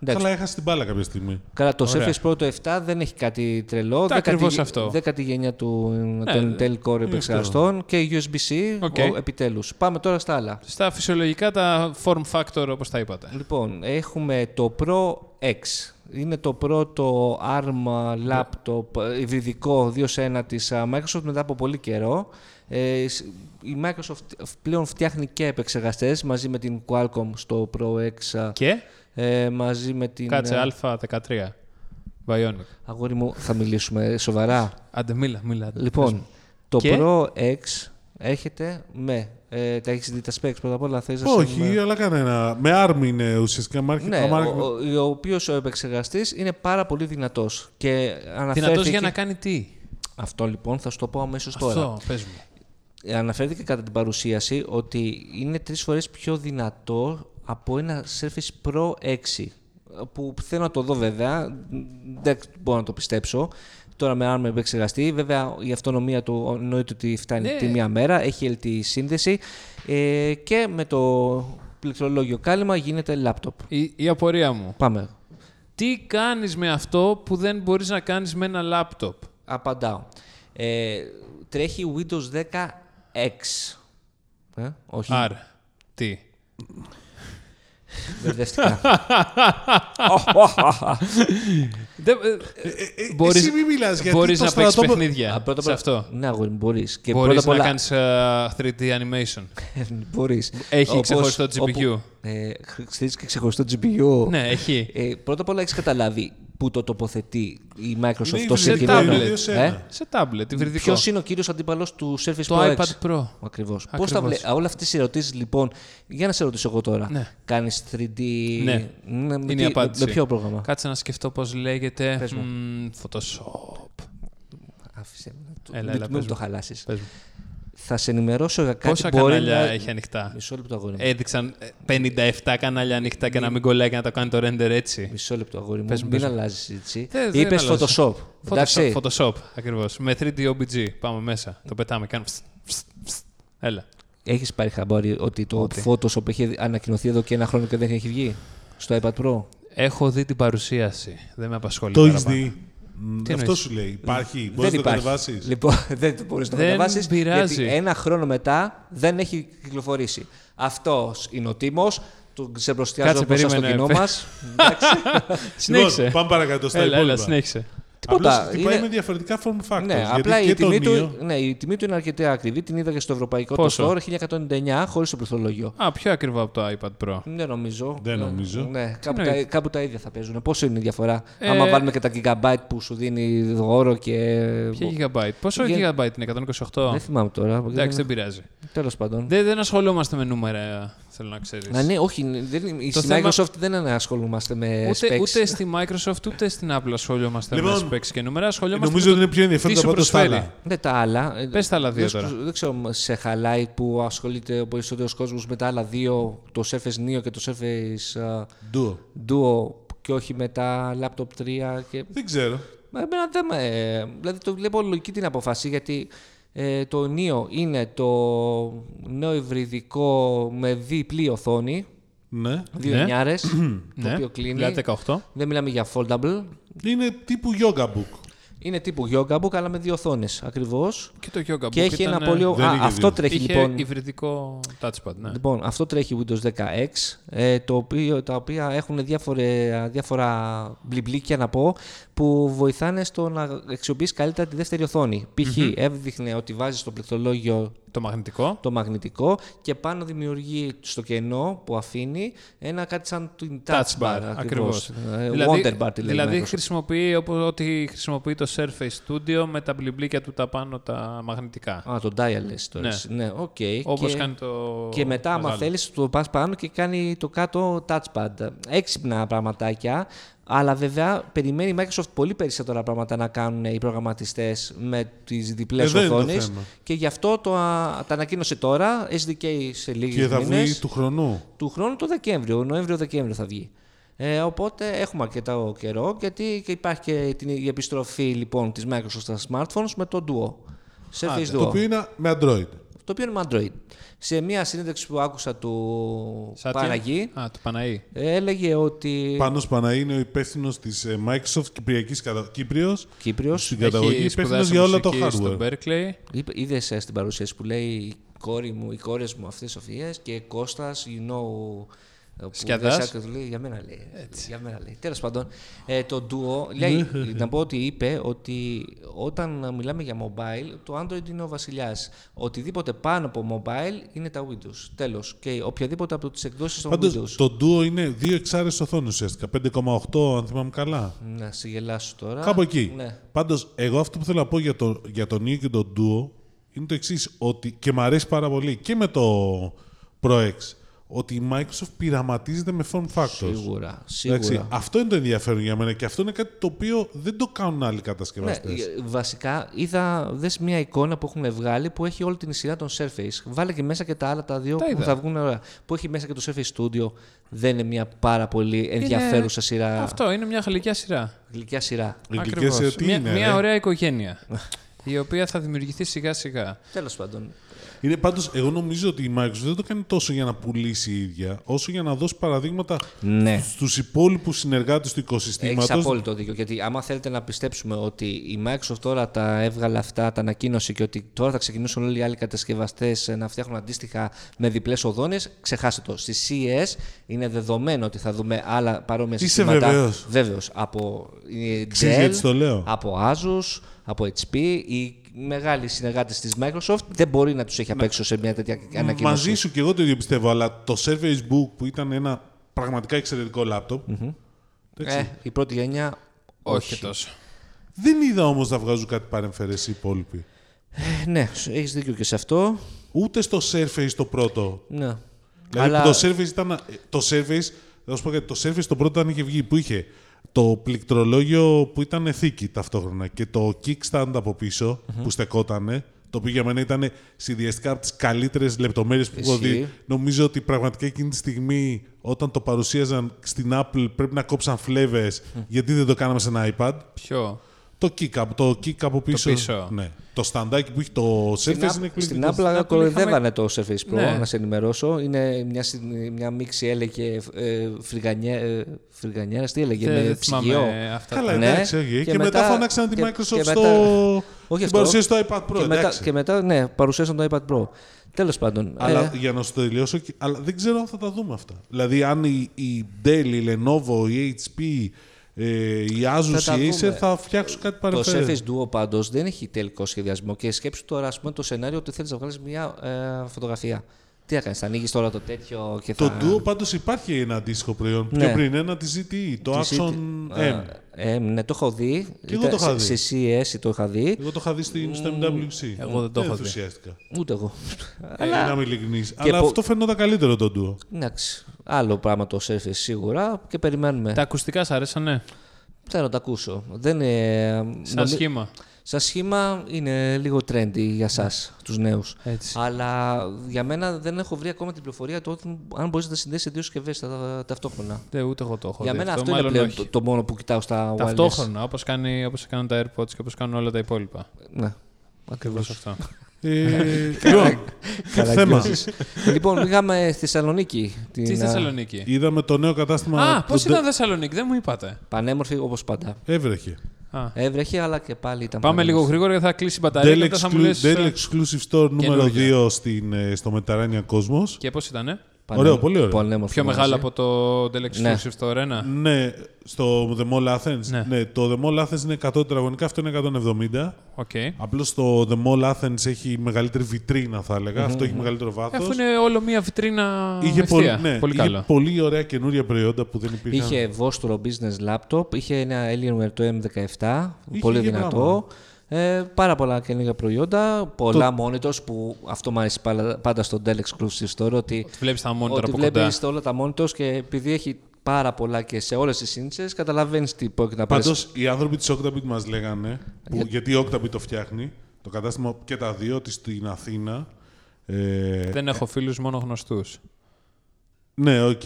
Εντάξει, Καλά, έχασε την μπάλα κάποια στιγμή. Καλά, το Ωραία. Surface Pro το 7 δεν έχει κάτι τρελό. Τα Δέκατη- ακριβώς αυτό. Δέκατη γενιά του Ναι, των ναι. Intel Core επεξεργαστών και USB-C OK. ο- επιτέλους. Πάμε τώρα στα άλλα. Στα φυσιολογικά τα form factor όπως τα είπατε. Λοιπόν, έχουμε το Pro X. Είναι το πρώτο ARM laptop ε, υβριδικό 2 σε 1 της α, Microsoft μετά από πολύ καιρό. Ε, σ- η Microsoft πλέον φτιάχνει και επεξεργαστές μαζί με την Qualcomm στο Pro X, α, Και; ε, μαζί με την... κάτσε ε, Α13. Bionic. Αγόρι μου, θα μιλήσουμε σοβαρά. Άντε, μίλα, μίλα. άντε. Λοιπόν, το Και; Pro X έρχεται με. Ε, τα έχεις δει τα specs πρώτα απ' όλα, θες να σε- Όχι, με- αλλά κανένα. Με ARM είναι ουσιαστικά. μάρκε- Ναι, άμα- ο, ο, ο οποίος ο επεξεργαστής είναι πάρα πολύ δυνατός. Και αναφέρθηκε... Δυνατός για να κάνει τι; Αυτό λοιπόν θα σου το πω αμέσως τώρα. Αυτό, πες μου. Ε, Αναφέρθηκε κατά την παρουσίαση ότι είναι τρεις φορές πιο δυνατό από ένα Surface Pro 6 που θέλω να το δω βέβαια, δεν μπορώ να το πιστέψω. Τώρα με ARM επεξεργαστή, βέβαια η αυτονομία του εννοείται ότι φτάνει Ναι. τη μία μέρα, έχει LTE σύνδεση ε, και με το πληκτρολόγιο κάλυμα γίνεται laptop. Η, η απορία μου. Πάμε. Τι κάνεις με αυτό που δεν μπορείς να κάνεις με ένα λάπτοπ. Απαντάω. Ε, τρέχει Windows 10X. Ε, όχι, Άρα, τι; Μπερδεύτηκα. Δεν- ε, Ε, Μπορείς- Εσύ μη μιλάς, γιατί Μπορείς το να παίξεις στρατόπεδο- παιχνίδια Α, πρώτα απ' σε όλα- αυτό. Ναι, αγόρι μου, μπορείς. Και Μπορείς πρώτα απ' να όλα- κάνεις ε, 3D animation. Μπορείς. Έχει Όπως- ξεχωριστό όπου- GPU. Ε, στηρίζει και ξεχωριστό GPU. Ναι, έχει. Ε, πρώτα απ' όλα έχεις καταλάβει πού το τοποθετεί η Microsoft Είναι το υβριδικό, συγκεκριμένο. tablet. δύο σε Ε; ένα. Σε tablet, υβριδικό. Ποιος είναι ο κύριος αντίπαλο του Surface Το Pro X; iPad Pro. Ακριβώς. Πώς Ακριβώς. τα βλέπει. Όλες αυτές οι ερωτήσεις λοιπόν. Για να σε ρωτήσω εγώ τώρα. Ναι. Κάνεις 3D. Ναι. με, Είναι η τι- απάντηση. με ποιο πρόγραμμα; Κάτσε να σκεφτώ πώς λέγεται. Πες μου. Μμμ, Photoshop. Άφησε με. το- Έλα, μην- έλα, μην πες μου το μου. χαλάσεις. Πες μου. Θα σε ενημερώσω για κάτι Πόσα που μπορεί κανάλια να... έχει ανοιχτά; Μισό λεπτό αγόρι μου. Έδειξαν ε, 57 κανάλια ανοιχτά και να μην κολλάει και να το κάνει το render έτσι. Μισό λεπτό αγόρι μου. Πες μου, Μην πες μου. αλλάζεις έτσι. Δεν- δεν Είπες αλλάζω. Photoshop. Photoshop, Εντάξει. Photoshop ακριβώς. Με 3D OBG. Πάμε μέσα. Το πετάμε. Κάνουμε. φστ, φστ, φστ. Έλα. Έχεις πάρει χαμπάρι ότι το Ότι. Photoshop έχει ανακοινωθεί εδώ και ένα χρόνο και δεν έχει βγει στο iPad Pro; Έχω δει την παρουσίαση. Δεν με απασχολεί. Το έχεις παραπάνω. δει. Μ, Τι Αυτό εννοείς; σου λέει. Υπάρχει. δεν Μπορείς να το υπάρχει. κατεβάσεις. Λοιπόν, δεν μπορείς να το Δεν κατεβάσεις. πειράζει. Γιατί ένα χρόνο μετά δεν έχει κυκλοφορήσει. Αυτός είναι ο Τίμος. Του ξεμπροστιάζω Κάτσε, μπροστά στο περίμενε. κοινό μας. Συνέχισε. Λοιπόν, πάμε παρακάτω στα Έλα, έλα, υπόλοιπα. συνέχισε. Τίποτα. Απλώς χτυπάει Είναι- με διαφορετικά form factors. Ναι, γιατί απλά και η το τιμή, του, Neo- ναι, η τιμή του είναι αρκετά ακριβή. Την είδα και στο ευρωπαϊκό το Πόσο; store 1199 χωρίς το πληκτρολόγιο. Α, πιο ακριβό από το iPad Pro. Δεν νομίζω. Δεν Ναι, νομίζω. Ναι, κάπου, εννοεί; τα, κάπου τα ίδια θα παίζουν. Πόσο είναι η διαφορά, Ε, άμα βάλουμε και τα gigabyte που σου δίνει δώρο και. Ποια gigabyte; Πόσο Για- gigabyte είναι, 128. Δεν θυμάμαι τώρα. Εντάξει, δεν πειράζει. Τέλος πάντων. Δεν, δεν ασχολούμαστε με νούμερα, θέλω να ξέρεις. Α, ναι, όχι. Δεν, η- Το στη θέμα- Microsoft δεν ασχολούμαστε με Ούτε, specs. ούτε στη Microsoft ούτε στην Apple ασχολούμαστε Λοιπόν, με specs και νούμερα. Ασχολούμαστε Νομίζω με ότι είναι πιο τι ενδιαφέροντα σου από το προσφέρει. άλλα. Ναι, τα άλλα. ε, Πες τα άλλα δύο δεν, τώρα. Δεν ξέρω σε χαλάει που ασχολείται ο περισσότερος κόσμος με τα άλλα δύο, το Surface Neo και το Surface uh, Duo. Duo και όχι με τα Laptop 3 και Δεν ξέρω. Μα Εμένα δεν με... Δηλαδή το βλέπω λογική την αποφάση γιατί ε, το Neo είναι το νέο υβριδικό με διπλή οθόνη, Ναι. δύο Ναι. εννιάρες, το Ναι, οποίο κλείνει. δηλαδή 18. Δεν μιλάμε για foldable. Είναι τύπου yoga book. Είναι τύπου yoga book αλλά με δύο οθόνες ακριβώς. Και το Yoga Book και έχει ήταν, ένα πολύ... δεν Α, είχε αυτό δύο. τρέχει Είχε λοιπόν... υβριδικό touchpad, ναι. Λοιπόν, αυτό τρέχει Windows 10X, ε, το οποίο, τα οποία έχουν διάφορε, διάφορα μπλιμπλίκια να πω, που βοηθάνε στο να αξιοποιήσει καλύτερα τη δεύτερη οθόνη. Π.χ. έδειχνε ότι βάζεις στο πληκτρολόγιο Το μαγνητικό. το μαγνητικό και πάνω δημιουργεί στο κενό που αφήνει ένα κάτι σαν την touch, Touch bar, ακριβώς. ακριβώς. Ε, δηλαδή, Wonder bar τη λέει η δηλαδή Microsoft. χρησιμοποιεί όπω- ό,τι χρησιμοποιεί το Surface Studio με τα μπλιμπλίκια του τα πάνω τα μαγνητικά. Α, το dial λες τώρα. Ναι. εσύ. Ναι, οκ. Όπως Και- κάνει το Και μετά, άμα μεγάλο. θέλεις, το πας πάνω και κάνει το κάτω touchpad. Έξυπνα πραγματάκια. Αλλά βέβαια περιμένει η Microsoft πολύ περισσότερα πράγματα να κάνουν οι προγραμματιστές με τις διπλές Ε, δεν είναι το οθόνες. θέμα. Και γι' αυτό το, α, τα ανακοίνωσε τώρα. SDK σε λίγες Και θα μήνες. βγει του χρονού. Του χρόνου το Δεκέμβριο, Νοέμβριο-Δεκέμβριο θα βγει. Ε, οπότε έχουμε αρκετά καιρό γιατί και υπάρχει και την, η επιστροφή λοιπόν της Microsoft στα smartphones με το Duo. Surface Άντε, Duo. Το οποίο είναι με Android. Το οποίο είναι με Android. Σε μια συνέντευξη που άκουσα του Σάτια. Παναγί, Α, του Παναή. έλεγε ότι. Πάνω Παναή είναι ο υπεύθυνος της Microsoft Κυπριακής κατα... Κύπριος Κύπριος, στην καταγωγή, Έχει υπεύθυνος σπουδάσει για όλα το μουσική στο hardware. Berkeley. είδες στην παρουσίαση που λέει η κόρη μου, οι κόρες μου αυτές Σοφίες και Κώστας, you know. Που Σκιαδάς. δεν σ' άκουσα, λέει, για μένα λέει. Για μένα λέει. Τέλος πάντων, ε, το Duo, λέει, να πω ότι είπε ότι όταν μιλάμε για mobile, το Android είναι ο βασιλιάς. Οτιδήποτε πάνω από mobile είναι τα Windows. Τέλος. Και οποιαδήποτε από τις εκδόσεις των Πάντως, Windows. το Duo είναι δύο εξάρες οθόνες ουσιαστικά. 5,8 αν θυμάμαι καλά. Να σε γελάσω τώρα. Κάπου εκεί. Ναι. Πάντως, εγώ αυτό που θέλω να πω για το, για το Neo και το Duo είναι το εξής ότι και μου αρέσει πάρα πολύ και με το Pro X ότι η Microsoft πειραματίζεται με form factors. Σίγουρα. σίγουρα. Εντάξει, αυτό είναι το ενδιαφέρον για μένα και αυτό είναι κάτι το οποίο δεν το κάνουν άλλοι Ναι, κατασκευαστές. ε, βασικά είδα δες μια εικόνα που έχουν βγάλει που έχει όλη την σειρά των Surface. Βάλε και μέσα και τα άλλα τα δύο Τα που είδα. θα βγουν ωραία. Που έχει μέσα και το Surface Studio. Δεν είναι μια πάρα πολύ ενδιαφέρουσα σειρά. Αυτό είναι μια γλυκιά σειρά. Γλυκιά σειρά. Η γλυκιά Ακριβώς. σειρά τι μια, είναι, μια ρε; ωραία οικογένεια. η οποία θα δημιουργηθεί σιγά σιγά. Τέλος πάντων. Είναι πάντως, εγώ νομίζω ότι η Microsoft δεν το κάνει τόσο για να πουλήσει η ίδια, όσο για να δώσει παραδείγματα Ναι. στους υπόλοιπους συνεργάτες του Έχεις οικοσυστήματος. απόλυτο δίκιο. Γιατί άμα θέλετε να πιστέψουμε ότι η Microsoft τώρα τα έβγαλε αυτά, τα ανακοίνωσε και ότι τώρα θα ξεκινήσουν όλοι οι άλλοι κατασκευαστές να φτιάχνουν αντίστοιχα με διπλές οδόνε, ξεχάστε το. Στη CES είναι δεδομένο ότι θα δούμε άλλα παρόμοια Είσαι συστήματα. βεβαίως. Βέβαιος. Από ε, Ξέρεις Dell, γιατί το λέω. από Asus, από HP. Οι μεγάλοι συνεργάτες της Microsoft δεν μπορεί να τους έχει απ' έξω σε μια τέτοια ανακοίνωση. Μαζί σου και εγώ το ίδιο πιστεύω, αλλά το Surface Book που ήταν ένα πραγματικά εξαιρετικό λάπτοπ, εντάξει, Ε, η πρώτη γενιά. Όχι και τόσο. δεν είδα όμως να βγάζουν κάτι παρεμφερές οι υπόλοιποι. Ε, ναι, έχεις δίκιο και σε αυτό. Ούτε στο Surface το πρώτο. Ναι. Δηλαδή Αλλά- που το Surface ήταν. Το Surface, θα σου πω κάτι, το Surface το πρώτο ήταν είχε βγει που είχε το πληκτρολόγιο που ήταν θήκη ταυτόχρονα και το kickstand από πίσω που στεκότανε. Το οποίο για μένα ήταν συνδυαστικά από τις καλύτερες λεπτομέρειες που έχω δει. Ισχύει. Νομίζω ότι πραγματικά εκείνη τη στιγμή, όταν το παρουσίαζαν στην Apple, πρέπει να κόψαν φλέβες γιατί δεν το κάναμε σε ένα iPad. Ποιο; Το kick, up- το kick από πίσω. πίσω. Ναι. Το σταντάκι που έχει το Surface Στην, είναι Apple- στην εκπληκτικό. Apple Apple κοροϊδεύανε το Surface Pro, Ναι. να σε ενημερώσω. Είναι μια, συν- μια μίξη, έλεγε, ε, φρυγανιέ, ε, φρυγανιέρας, τι έλεγε, Δεν με δεν ψυγείο. θυμάμαι αυτά. Καλά, Ναι. εντάξει, όχι. Και, Και μετά, μετά- φώναξαν τη και- Microsoft και στο. μετά- στην Όχι αυτό. παρουσίαση του iPad Pro. και, μετά, εντάξει. και μετά, ναι, παρουσίασαν το iPad Pro. Τέλος πάντων. Αλλά ε, για να σου το τελειώσω, και- αλλά δεν ξέρω αν θα τα δούμε αυτά. Δηλαδή, αν η, η Dell, η Lenovo, η HP, ε, η Asus, τα η Acer δούμε. θα φτιάξουν κάτι το παρεμφερές. Surface Duo πάντως δεν έχει τελικό σχεδιασμό και σκέψου τώρα ας πούμε, το σενάριο ότι θέλεις να βγάλεις μια ε, φωτογραφία. Τι θα κάνεις, θα ανοίγεις τώρα το τέτοιο και Το θα. Duo πάντως υπάρχει ένα αντίστοιχο προϊόν Ναι. πιο πριν, ένα της ZTE, το Της Axon City- M. Ε, ναι, το έχω δει. Και εγώ το Ήταν είχα σε- δει. Σε CES το είχα δει. Εγώ το είχα δει στην- στο MWC. Εγώ δεν το έχω δει. ενθουσιάστηκα. Ούτε εγώ. Για να είμαι ειλικρινής. Αλλά πο- αυτό φαινόταν καλύτερο το Duo. Εντάξει. Άλλο πράγμα το Surface σίγουρα και περιμένουμε. Τα ακουστικά σ' άρεσανε. Θέλω να τα ακούσω. Δεν είναι... Σαν νομι- σχήμα. Σαν σχήμα είναι λίγο trendy για εσά, τους νέους. Έτσι. Αλλά για μένα δεν έχω βρει ακόμα την πληροφορία του ότι αν μπορείς να τα συνδέσεις σε δύο συσκευές ταυτόχρονα. Δεν, ούτε εγώ το έχω για δει μένα αυτό, αυτό είναι μάλλον πλέον όχι. το, το μόνο που κοιτάω στα wireless. Ταυτόχρονα, όπως, κάνει, όπως κάνουν τα AirPods και όπως κάνουν όλα τα υπόλοιπα. Ναι. Ακριβώς αυτό. Ε, λοιπόν, θέμα. λοιπόν, πήγαμε στη Θεσσαλονίκη. Τι Την, στη α, Θεσσαλονίκη; Είδαμε το νέο κατάστημα. Α, πώς του ήταν Θεσσαλονίκη, δεν μου είπατε. Πανέμορφη όπως πάντα. Έβρεχε. Α, Έβρεχε, αλλά και πάλι ήταν. Πάμε λίγο πανέμορφη. γρήγορα γιατί θα κλείσει η μπαταρία Dell, και μετά θα μου exclu- λες... Dell ε, Exclusive Store νούμερο καινούργια. 2 στην, ε, στο Μεταράνια Κόσμος. Και πώς ήτανε; Πανέμορφη- Ωραίο, πολύ ωραίο. πανέμορφη Πιο μαζί. μεγάλο από το Dell Ναι. Exclusive στο Arena. Ναι, στο The Mall Athens. Ναι. το The Mall Athens είναι 100 τετραγωνικά, αυτό είναι 170. Οκ. Απλώς το The Mall Athens έχει μεγαλύτερη βιτρίνα, θα έλεγα. Αυτό έχει μεγαλύτερο βάθο. Αφού είναι όλο μία βιτρίνα Είχε, ευθεία. πολύ, ναι, πολύ είχε καλό. πολύ ωραία καινούρια προϊόντα που δεν υπήρχαν. Είχε Vostro business laptop, είχε ένα Alienware το M17, Είχε πολύ και δυνατό. Ε, πάρα πολλά καινούργια προϊόντα, πολλά monitors που αυτό μου αρέσει πάντα, πάντα στο Dell Exclusive Store ότι, Βλέπεις τα monitor ότι από κοντά. βλέπεις όλα τα monitors και επειδή έχει πάρα πολλά και σε όλες τις ίντσες καταλαβαίνεις τι πρόκειται να Πάντως πάρεις. οι άνθρωποι της Octabit μας λέγανε, που, γιατί η Octabit το φτιάχνει, το κατάστημα και τα δύο, ότι στην Αθήνα. Ε, Δεν έχω φίλους, μόνο γνωστούς. Ναι, οκ.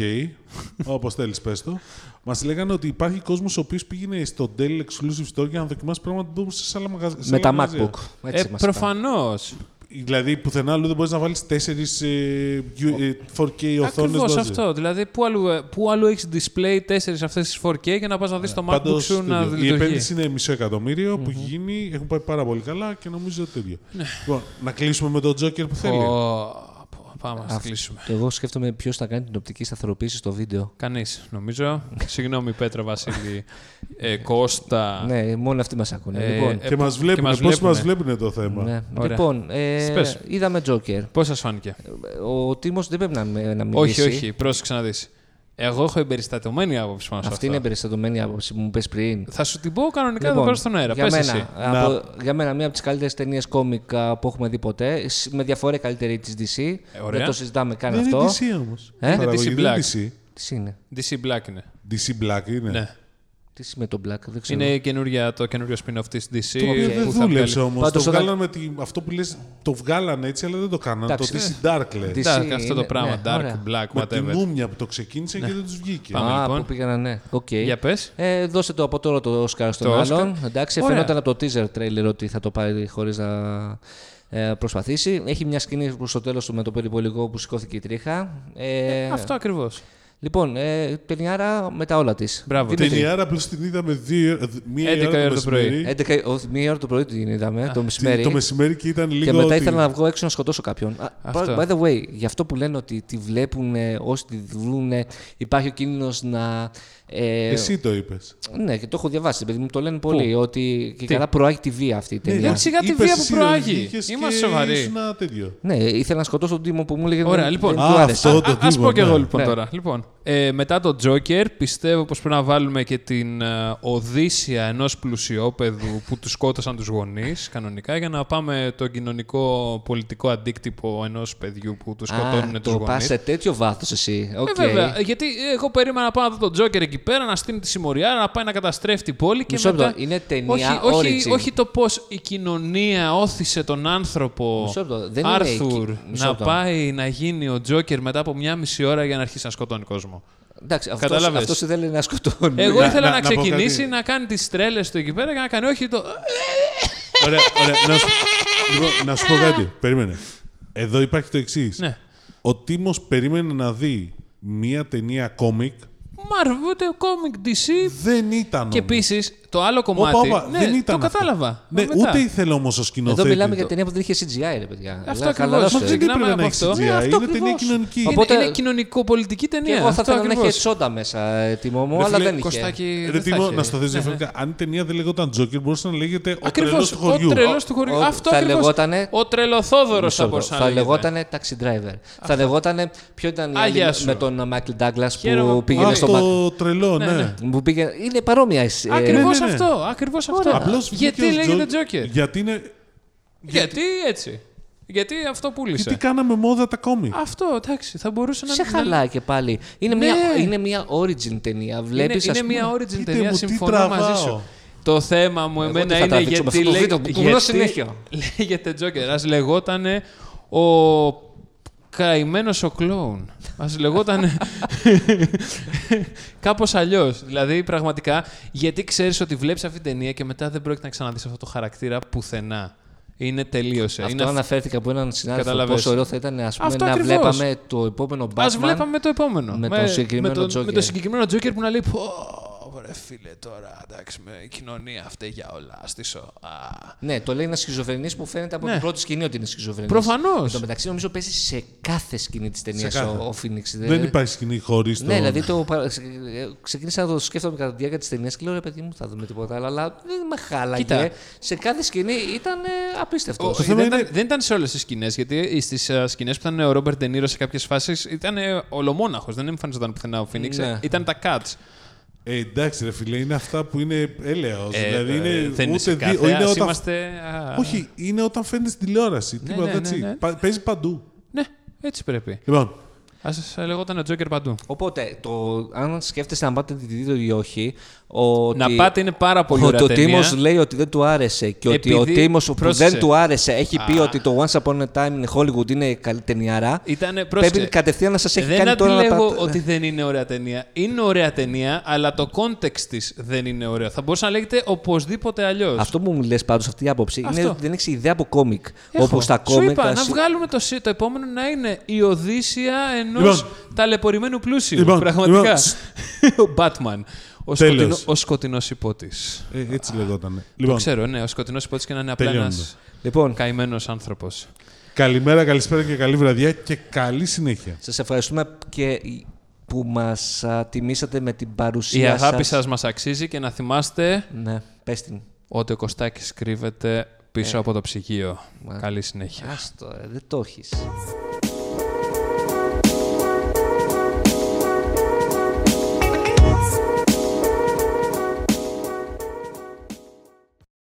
Όπως θέλεις, πες το. Μας λέγανε ότι υπάρχει κόσμος ο οποίος πήγαινε στο Dell Exclusive Store για να δοκιμάσει πράγματα που μπορούσε σε άλλα μαγαζιά. Με τα MacBook. Ε, Έτσι μας είπαν. προφανώς. Δηλαδή, πουθενά αλλού δεν μπορείς να βάλεις 4 4K οθόνες. Ακριβώς αυτό. Δηλαδή, πού αλλού, πού αλλού έχεις display 4 αυτές τις 4K για να πας να δεις το MacBook σου να η λειτουργεί. επένδυση είναι μισό εκατομμύριο που έχει γίνει. Έχουν πάει πάρα πολύ καλά και νομίζω το ίδιο. Λοιπόν, να κλείσουμε με τον Joker που θέλει. Ναι. Πω, πω, Πάμε να κλείσουμε. Εγώ σκέφτομαι ποιος θα κάνει την οπτική σταθεροποίηση στο βίντεο. Κανείς, νομίζω. Συγγνώμη, Πέτρα, Βασίλη, ε, Κώστα. Ναι, μόνο αυτοί μας ακούνε. Ε, λοιπόν, ε, και μας που- βλέπουν. και μας Πώς μας βλέπουνε. βλέπουν το θέμα. ναι. Ωραία. λοιπόν ε, Πες. είδαμε Joker. Πώς σας φάνηκε; Ο Τίμος δεν πρέπει να, με- να Όχι, μιλήσει. όχι, πρόσεξε να δεις. Εγώ έχω εμπεριστατωμένη άποψη πάνω σε Αυτή αυτό. είναι εμπεριστατωμένη άποψη που μου πες πριν. Θα σου την πω κανονικά Λοιπόν, εδώ πέρα στον αέρα. Για Πες μένα, εσύ. από, για μένα, μία από τις καλύτερες ταινίες κόμικα που έχουμε δει ποτέ. σ- Με διαφορά η καλύτερη της DC. Ε, ωραία. Δεν το συζητάμε καν Δεν αυτό. είναι DC όμως. Ε; Είναι DC Black. DC. Τι είναι; DC Black είναι. DC Black είναι. Ναι. Τι σημαίνει το Black, δεν ξέρω. Είναι καινούργια, το καινούριο spin-off της DC. Το οποίο Οκ. δεν που θα δούλεψε βγάλει- όμως. Πάντως Το όταν- βγάλανε με τη, αυτό που λες, το βγάλανε έτσι, αλλά δεν το κάνανε. Το Εντάξει. DC Dark λέει. DC Dark, αυτό το είναι- πράγμα. ναι, Dark, ωραία. Black, Με τη whatever. μούμια που το ξεκίνησε και δεν τους βγήκε. Πάμε. Α, λοιπόν. που πήγαιναν, ναι. Οκ. Για πες. Ε, δώσε το από τώρα το Oscar στον Το άλλον. Εντάξει, Ωραία. φαινόταν από το teaser trailer ότι θα το πάρει χωρίς να, ε, προσπαθήσει. Έχει μια σκηνή προς το τέλος του με το περιπολικό που σηκώθηκε η τρίχα. Ε, Αυτό ακριβώς. Λοιπόν, ε, ταινιάρα με τα όλα της. Μπράβο. Ταινιάρα απλώς την είδαμε δύο, μία 11 ώρα ώρα το πρωί. μεσημέρι. 11, όχι, μία ώρα το πρωί την είδαμε, το μεσημέρι. Το μεσημέρι και ήταν λίγο. Και μετά ότι- ήθελα να βγω έξω να σκοτώσω κάποιον. Α, Αυτό. By the way, γι' αυτό που λένε ότι τη βλέπουν όσοι τη δουν, υπάρχει ο κίνδυνος να. Ε, Εσύ το είπες. Ναι, και το έχω διαβάσει, παιδί μου, το λένε πολύ. Ότι και καλά προάγει τη βία αυτή η Ναι, ταινία. σιγά τη βία που προάγει. Είμαστε σοβαροί. Ένα τέτοιο. Ναι, ήθελα να σκοτώσω τον Τίμο που μου έλεγε Ωραία, δεν- λοιπόν. δεν Α, του άρεσε. αυτό. Α, το α- ας τύπο, πω και ναι. εγώ λοιπόν Ναι. τώρα. Λοιπόν, ε, μετά το Joker πιστεύω πως πρέπει να βάλουμε και την ε, οδύσσια ενός πλουσιόπεδου που τους σκότωσαν τους γονείς κανονικά για να πάμε το κοινωνικό πολιτικό αντίκτυπο ενός παιδιού που τους σκοτώνουν Α, τους το πας γονείς. σε τέτοιο βάθος εσύ. Οκ. Ε, βέβαια, γιατί εγώ περίμενα να πάω να δω τον Joker εκεί πέρα, να στείλει τη συμμοριά, να πάει να καταστρέφει την πόλη και Μισό μετά... λεπτό, είναι ταινία όχι, όχι, origin. όχι το πώς η κοινωνία όθησε τον άνθρωπο Μισό λεπτό, δεν είναι Άρθουρ εκεί. Μισό να λεπτό. πάει να γίνει ο Τζόκερ μετά από μια μισή ώρα για να αρχίσει να σκοτώνει κόσμο. Εντάξει, αυτός, Κατάλαβες. αυτός ήθελε να σκοτώνει. Εγώ Να- ήθελα να, να- να πω ξεκινήσει κάτι. να κάνει τις τρέλες του εκεί πέρα και να κάνει όχι το. Ωραία, ωραία. να, σου, λοιπόν, να σου πω κάτι. Περίμενε. Εδώ υπάρχει το εξής. Ναι. Ο Τίμος περίμενε να δει μία ταινία κόμικ. Marvel, ούτε comic DC. Δεν ήταν. Και όμως. επίσης το άλλο κομμάτι. Όπα, όπα, ναι, δεν ήταν το αυτό. κατάλαβα. Ναι, Μετά. ούτε ήθελε όμως ο σκηνοθέτη. Εδώ μιλάμε για ταινία που δεν είχε CGI, ρε παιδιά. Αυτό Δηλαδή, ακριβώς. χαλαρώστε. Μα δεν Ξεκινάμε έπρεπε να από έχει αυτό. CGI. Ναι, αυτό είναι ταινία ακριβώς. κοινωνική. Είναι, Οπότε- είναι κοινωνικο-πολιτική Και ταινία. εγώ θα αυτό ήθελα να ακριβώς. είχε τσόντα μέσα, ε, τιμό μου, Ρε αλλά φίλε, δεν είχε. Κωστάκι, Ρε δεν θα Τίμο, είχε. να στο θες Ναι, ναι. διαφορετικά. Αν η ταινία δεν λεγόταν Τζόκερ, μπορούσε να λέγεται Ο Τρελός Ακριβώς, του ο χωριού. τρελός του χωριού. Ο- Αυτό θα ακριβώς. λεγότανε- Ο τρελοθόδωρος Μισό θα λεπτό. μπορούσε να Θα λέγεται. λεγότανε Taxi Driver. Θα λεγότανε. Ποιο ήταν η άλλη Άγια με- σου. με τον Μάικλ Ντάγκλα Χαίρομαι που που- πήγαινε Α, στο. Μα- το τρελό, Ναι, ναι. ναι. Που πήγαινε... Είναι παρόμοια. ε, Ακριβώς ναι, ναι. αυτό. Ακριβώς αυτό. Απλώς Γιατί βγήκε ως λέγεται Τζο- Joker. Γιατί είναι. Γιατί έτσι; Γιατί αυτό πούλησε; Γιατί κάναμε μόδα τα κόμικ. Αυτό, εντάξει, θα μπορούσε να Σε να- χαλάει και πάλι. Είναι, Ναι. μια, είναι μια origin ταινία. Είναι, Βλέπεις, είναι ας πούμε, μια origin Κοίτα ταινία, μου, τι συμφωνώ τραβάω. μαζί σου. Το θέμα μου Εγώ εμένα τι θα είναι τραβήξω με γιατί, αυτό το λέγ- βίντεο που γιατί κουνώ συνέχεια. λέγεται Joker. Ας λεγότανε ο καημένος ο κλόουν. Ας λεγότανε κάπως αλλιώς. Δηλαδή, πραγματικά, γιατί ξέρεις ότι βλέπεις αυτή την ταινία και μετά δεν πρόκειται να ξαναδείς αυτό το χαρακτήρα πουθενά. Είναι τελείωσε. Αυτό είναι... αναφέρθηκα από έναν συνάδελφο. Καταλαβες. Πόσο ωραίο θα ήταν ας πούμε, Αυτό να ακριβώς. βλέπαμε το επόμενο Batman. Ας βλέπαμε το επόμενο. με τον συγκεκριμένο με τον, Joker. με τον συγκεκριμένο Joker που να λέει πω, ρε φίλε τώρα, εντάξει, με η κοινωνία αυτή για όλα, στήσω. Α. Ναι, το λέει ένα σχιζοφρενής που φαίνεται από Ναι. την πρώτη σκηνή ότι είναι σχιζοφρενής. Προφανώς. Εν τω μεταξύ, νομίζω παίζει σε κάθε σκηνή της ταινίας Σε κάθε. ο, ο Φίνιξ. Δεν υπάρχει σκηνή χωρίς το. Ναι, δηλαδή το, παρα- ξε- ε, ξεκίνησα να το σκέφτομαι κατά τη διάρκεια της ταινίας και λέω ρε παιδί μου, θα δούμε τίποτα άλλο. Αλλά δεν με χάλαγε. Κοίτα. Σε κάθε σκηνή ήταν ε, απίστευτο. Ο- θέμα δεν, είναι- ήταν, δεν ήταν σε όλες τις σκηνές, γιατί στις uh, σκηνές που ήταν ο Ρόμπερτ Ντενίρο σε κάποιες φάσεις ήταν ε, ολομόναχος. Δεν εμφανιζόταν πουθενά ο Φίνιξ. Ναι. Ήταν τα cuts. Ε, εντάξει, ρε φίλε, είναι αυτά που είναι έλεος. Ε, δηλαδή είναι ε, δεν είναι σε ούτε κάθε. δύο. Είναι ας όταν... είμαστε, α, Όχι, είναι όταν φαίνεται στην τηλεόραση. Ναι, Τίποτα ναι, έτσι. ναι, ναι. Πα- Παίζει παντού. Ναι, έτσι πρέπει. Λοιπόν, Α λεγόταν ο Τζόκερ παντού. Οπότε, το, αν σκέφτεστε να πάτε τη δείτε ή όχι, ότι, Να πάτε είναι πάρα πολύ ότι ωραία ο ταινία. Τίμος λέει ότι δεν του άρεσε και ότι ο Επειδή- Τίμος που πρόσεξε. δεν του άρεσε έχει πει Α. ότι το Once Upon a Time in Hollywood είναι καλή ταινιάρα. Ήτανε, Πρέπει πρόσεξε, κατευθείαν να σας έχει δεν κάνει τώρα να αντιλέγω πάτε- ότι δεν είναι ωραία ταινία. Είναι ωραία ταινία, αλλά το context της δεν είναι ωραίο. Θα μπορούσε να λέγεται οπωσδήποτε αλλιώς. Αυτό που μου λες πάντως αυτή η άποψη είναι Αυτό. ότι δεν έχει ιδέα από κόμικ. Όπως τα Σου κόμικ. είπα, ας- να βγάλουμε το, σι- το επόμενο να είναι η Οδύσσια ενό Λοιπόν. ταλαιπωρημένου πλούσιου. Λοιπόν, πραγματικά. λοιπόν. ο Batman. Ο, Τέλος. σκοτεινό, ο σκοτεινός υπότης. ε, έτσι λεγόταν. Το Λοιπόν, ξέρω, ναι, ο σκοτεινός υπότης και να είναι απλά Τελειώνουμε. ένας Λοιπόν, καημένος άνθρωπος. καλημέρα, καλησπέρα και καλή βραδιά και καλή συνέχεια. σας ευχαριστούμε και που μας α, τιμήσατε με την Η παρουσία αγάπη σας. σας μας αξίζει και να θυμάστε Ναι, πες την. ότι ο Κωστάκης κρύβεται πίσω από το ψυγείο. Μα- Καλή συνέχεια. Άστο, ρε, δεν το έχεις.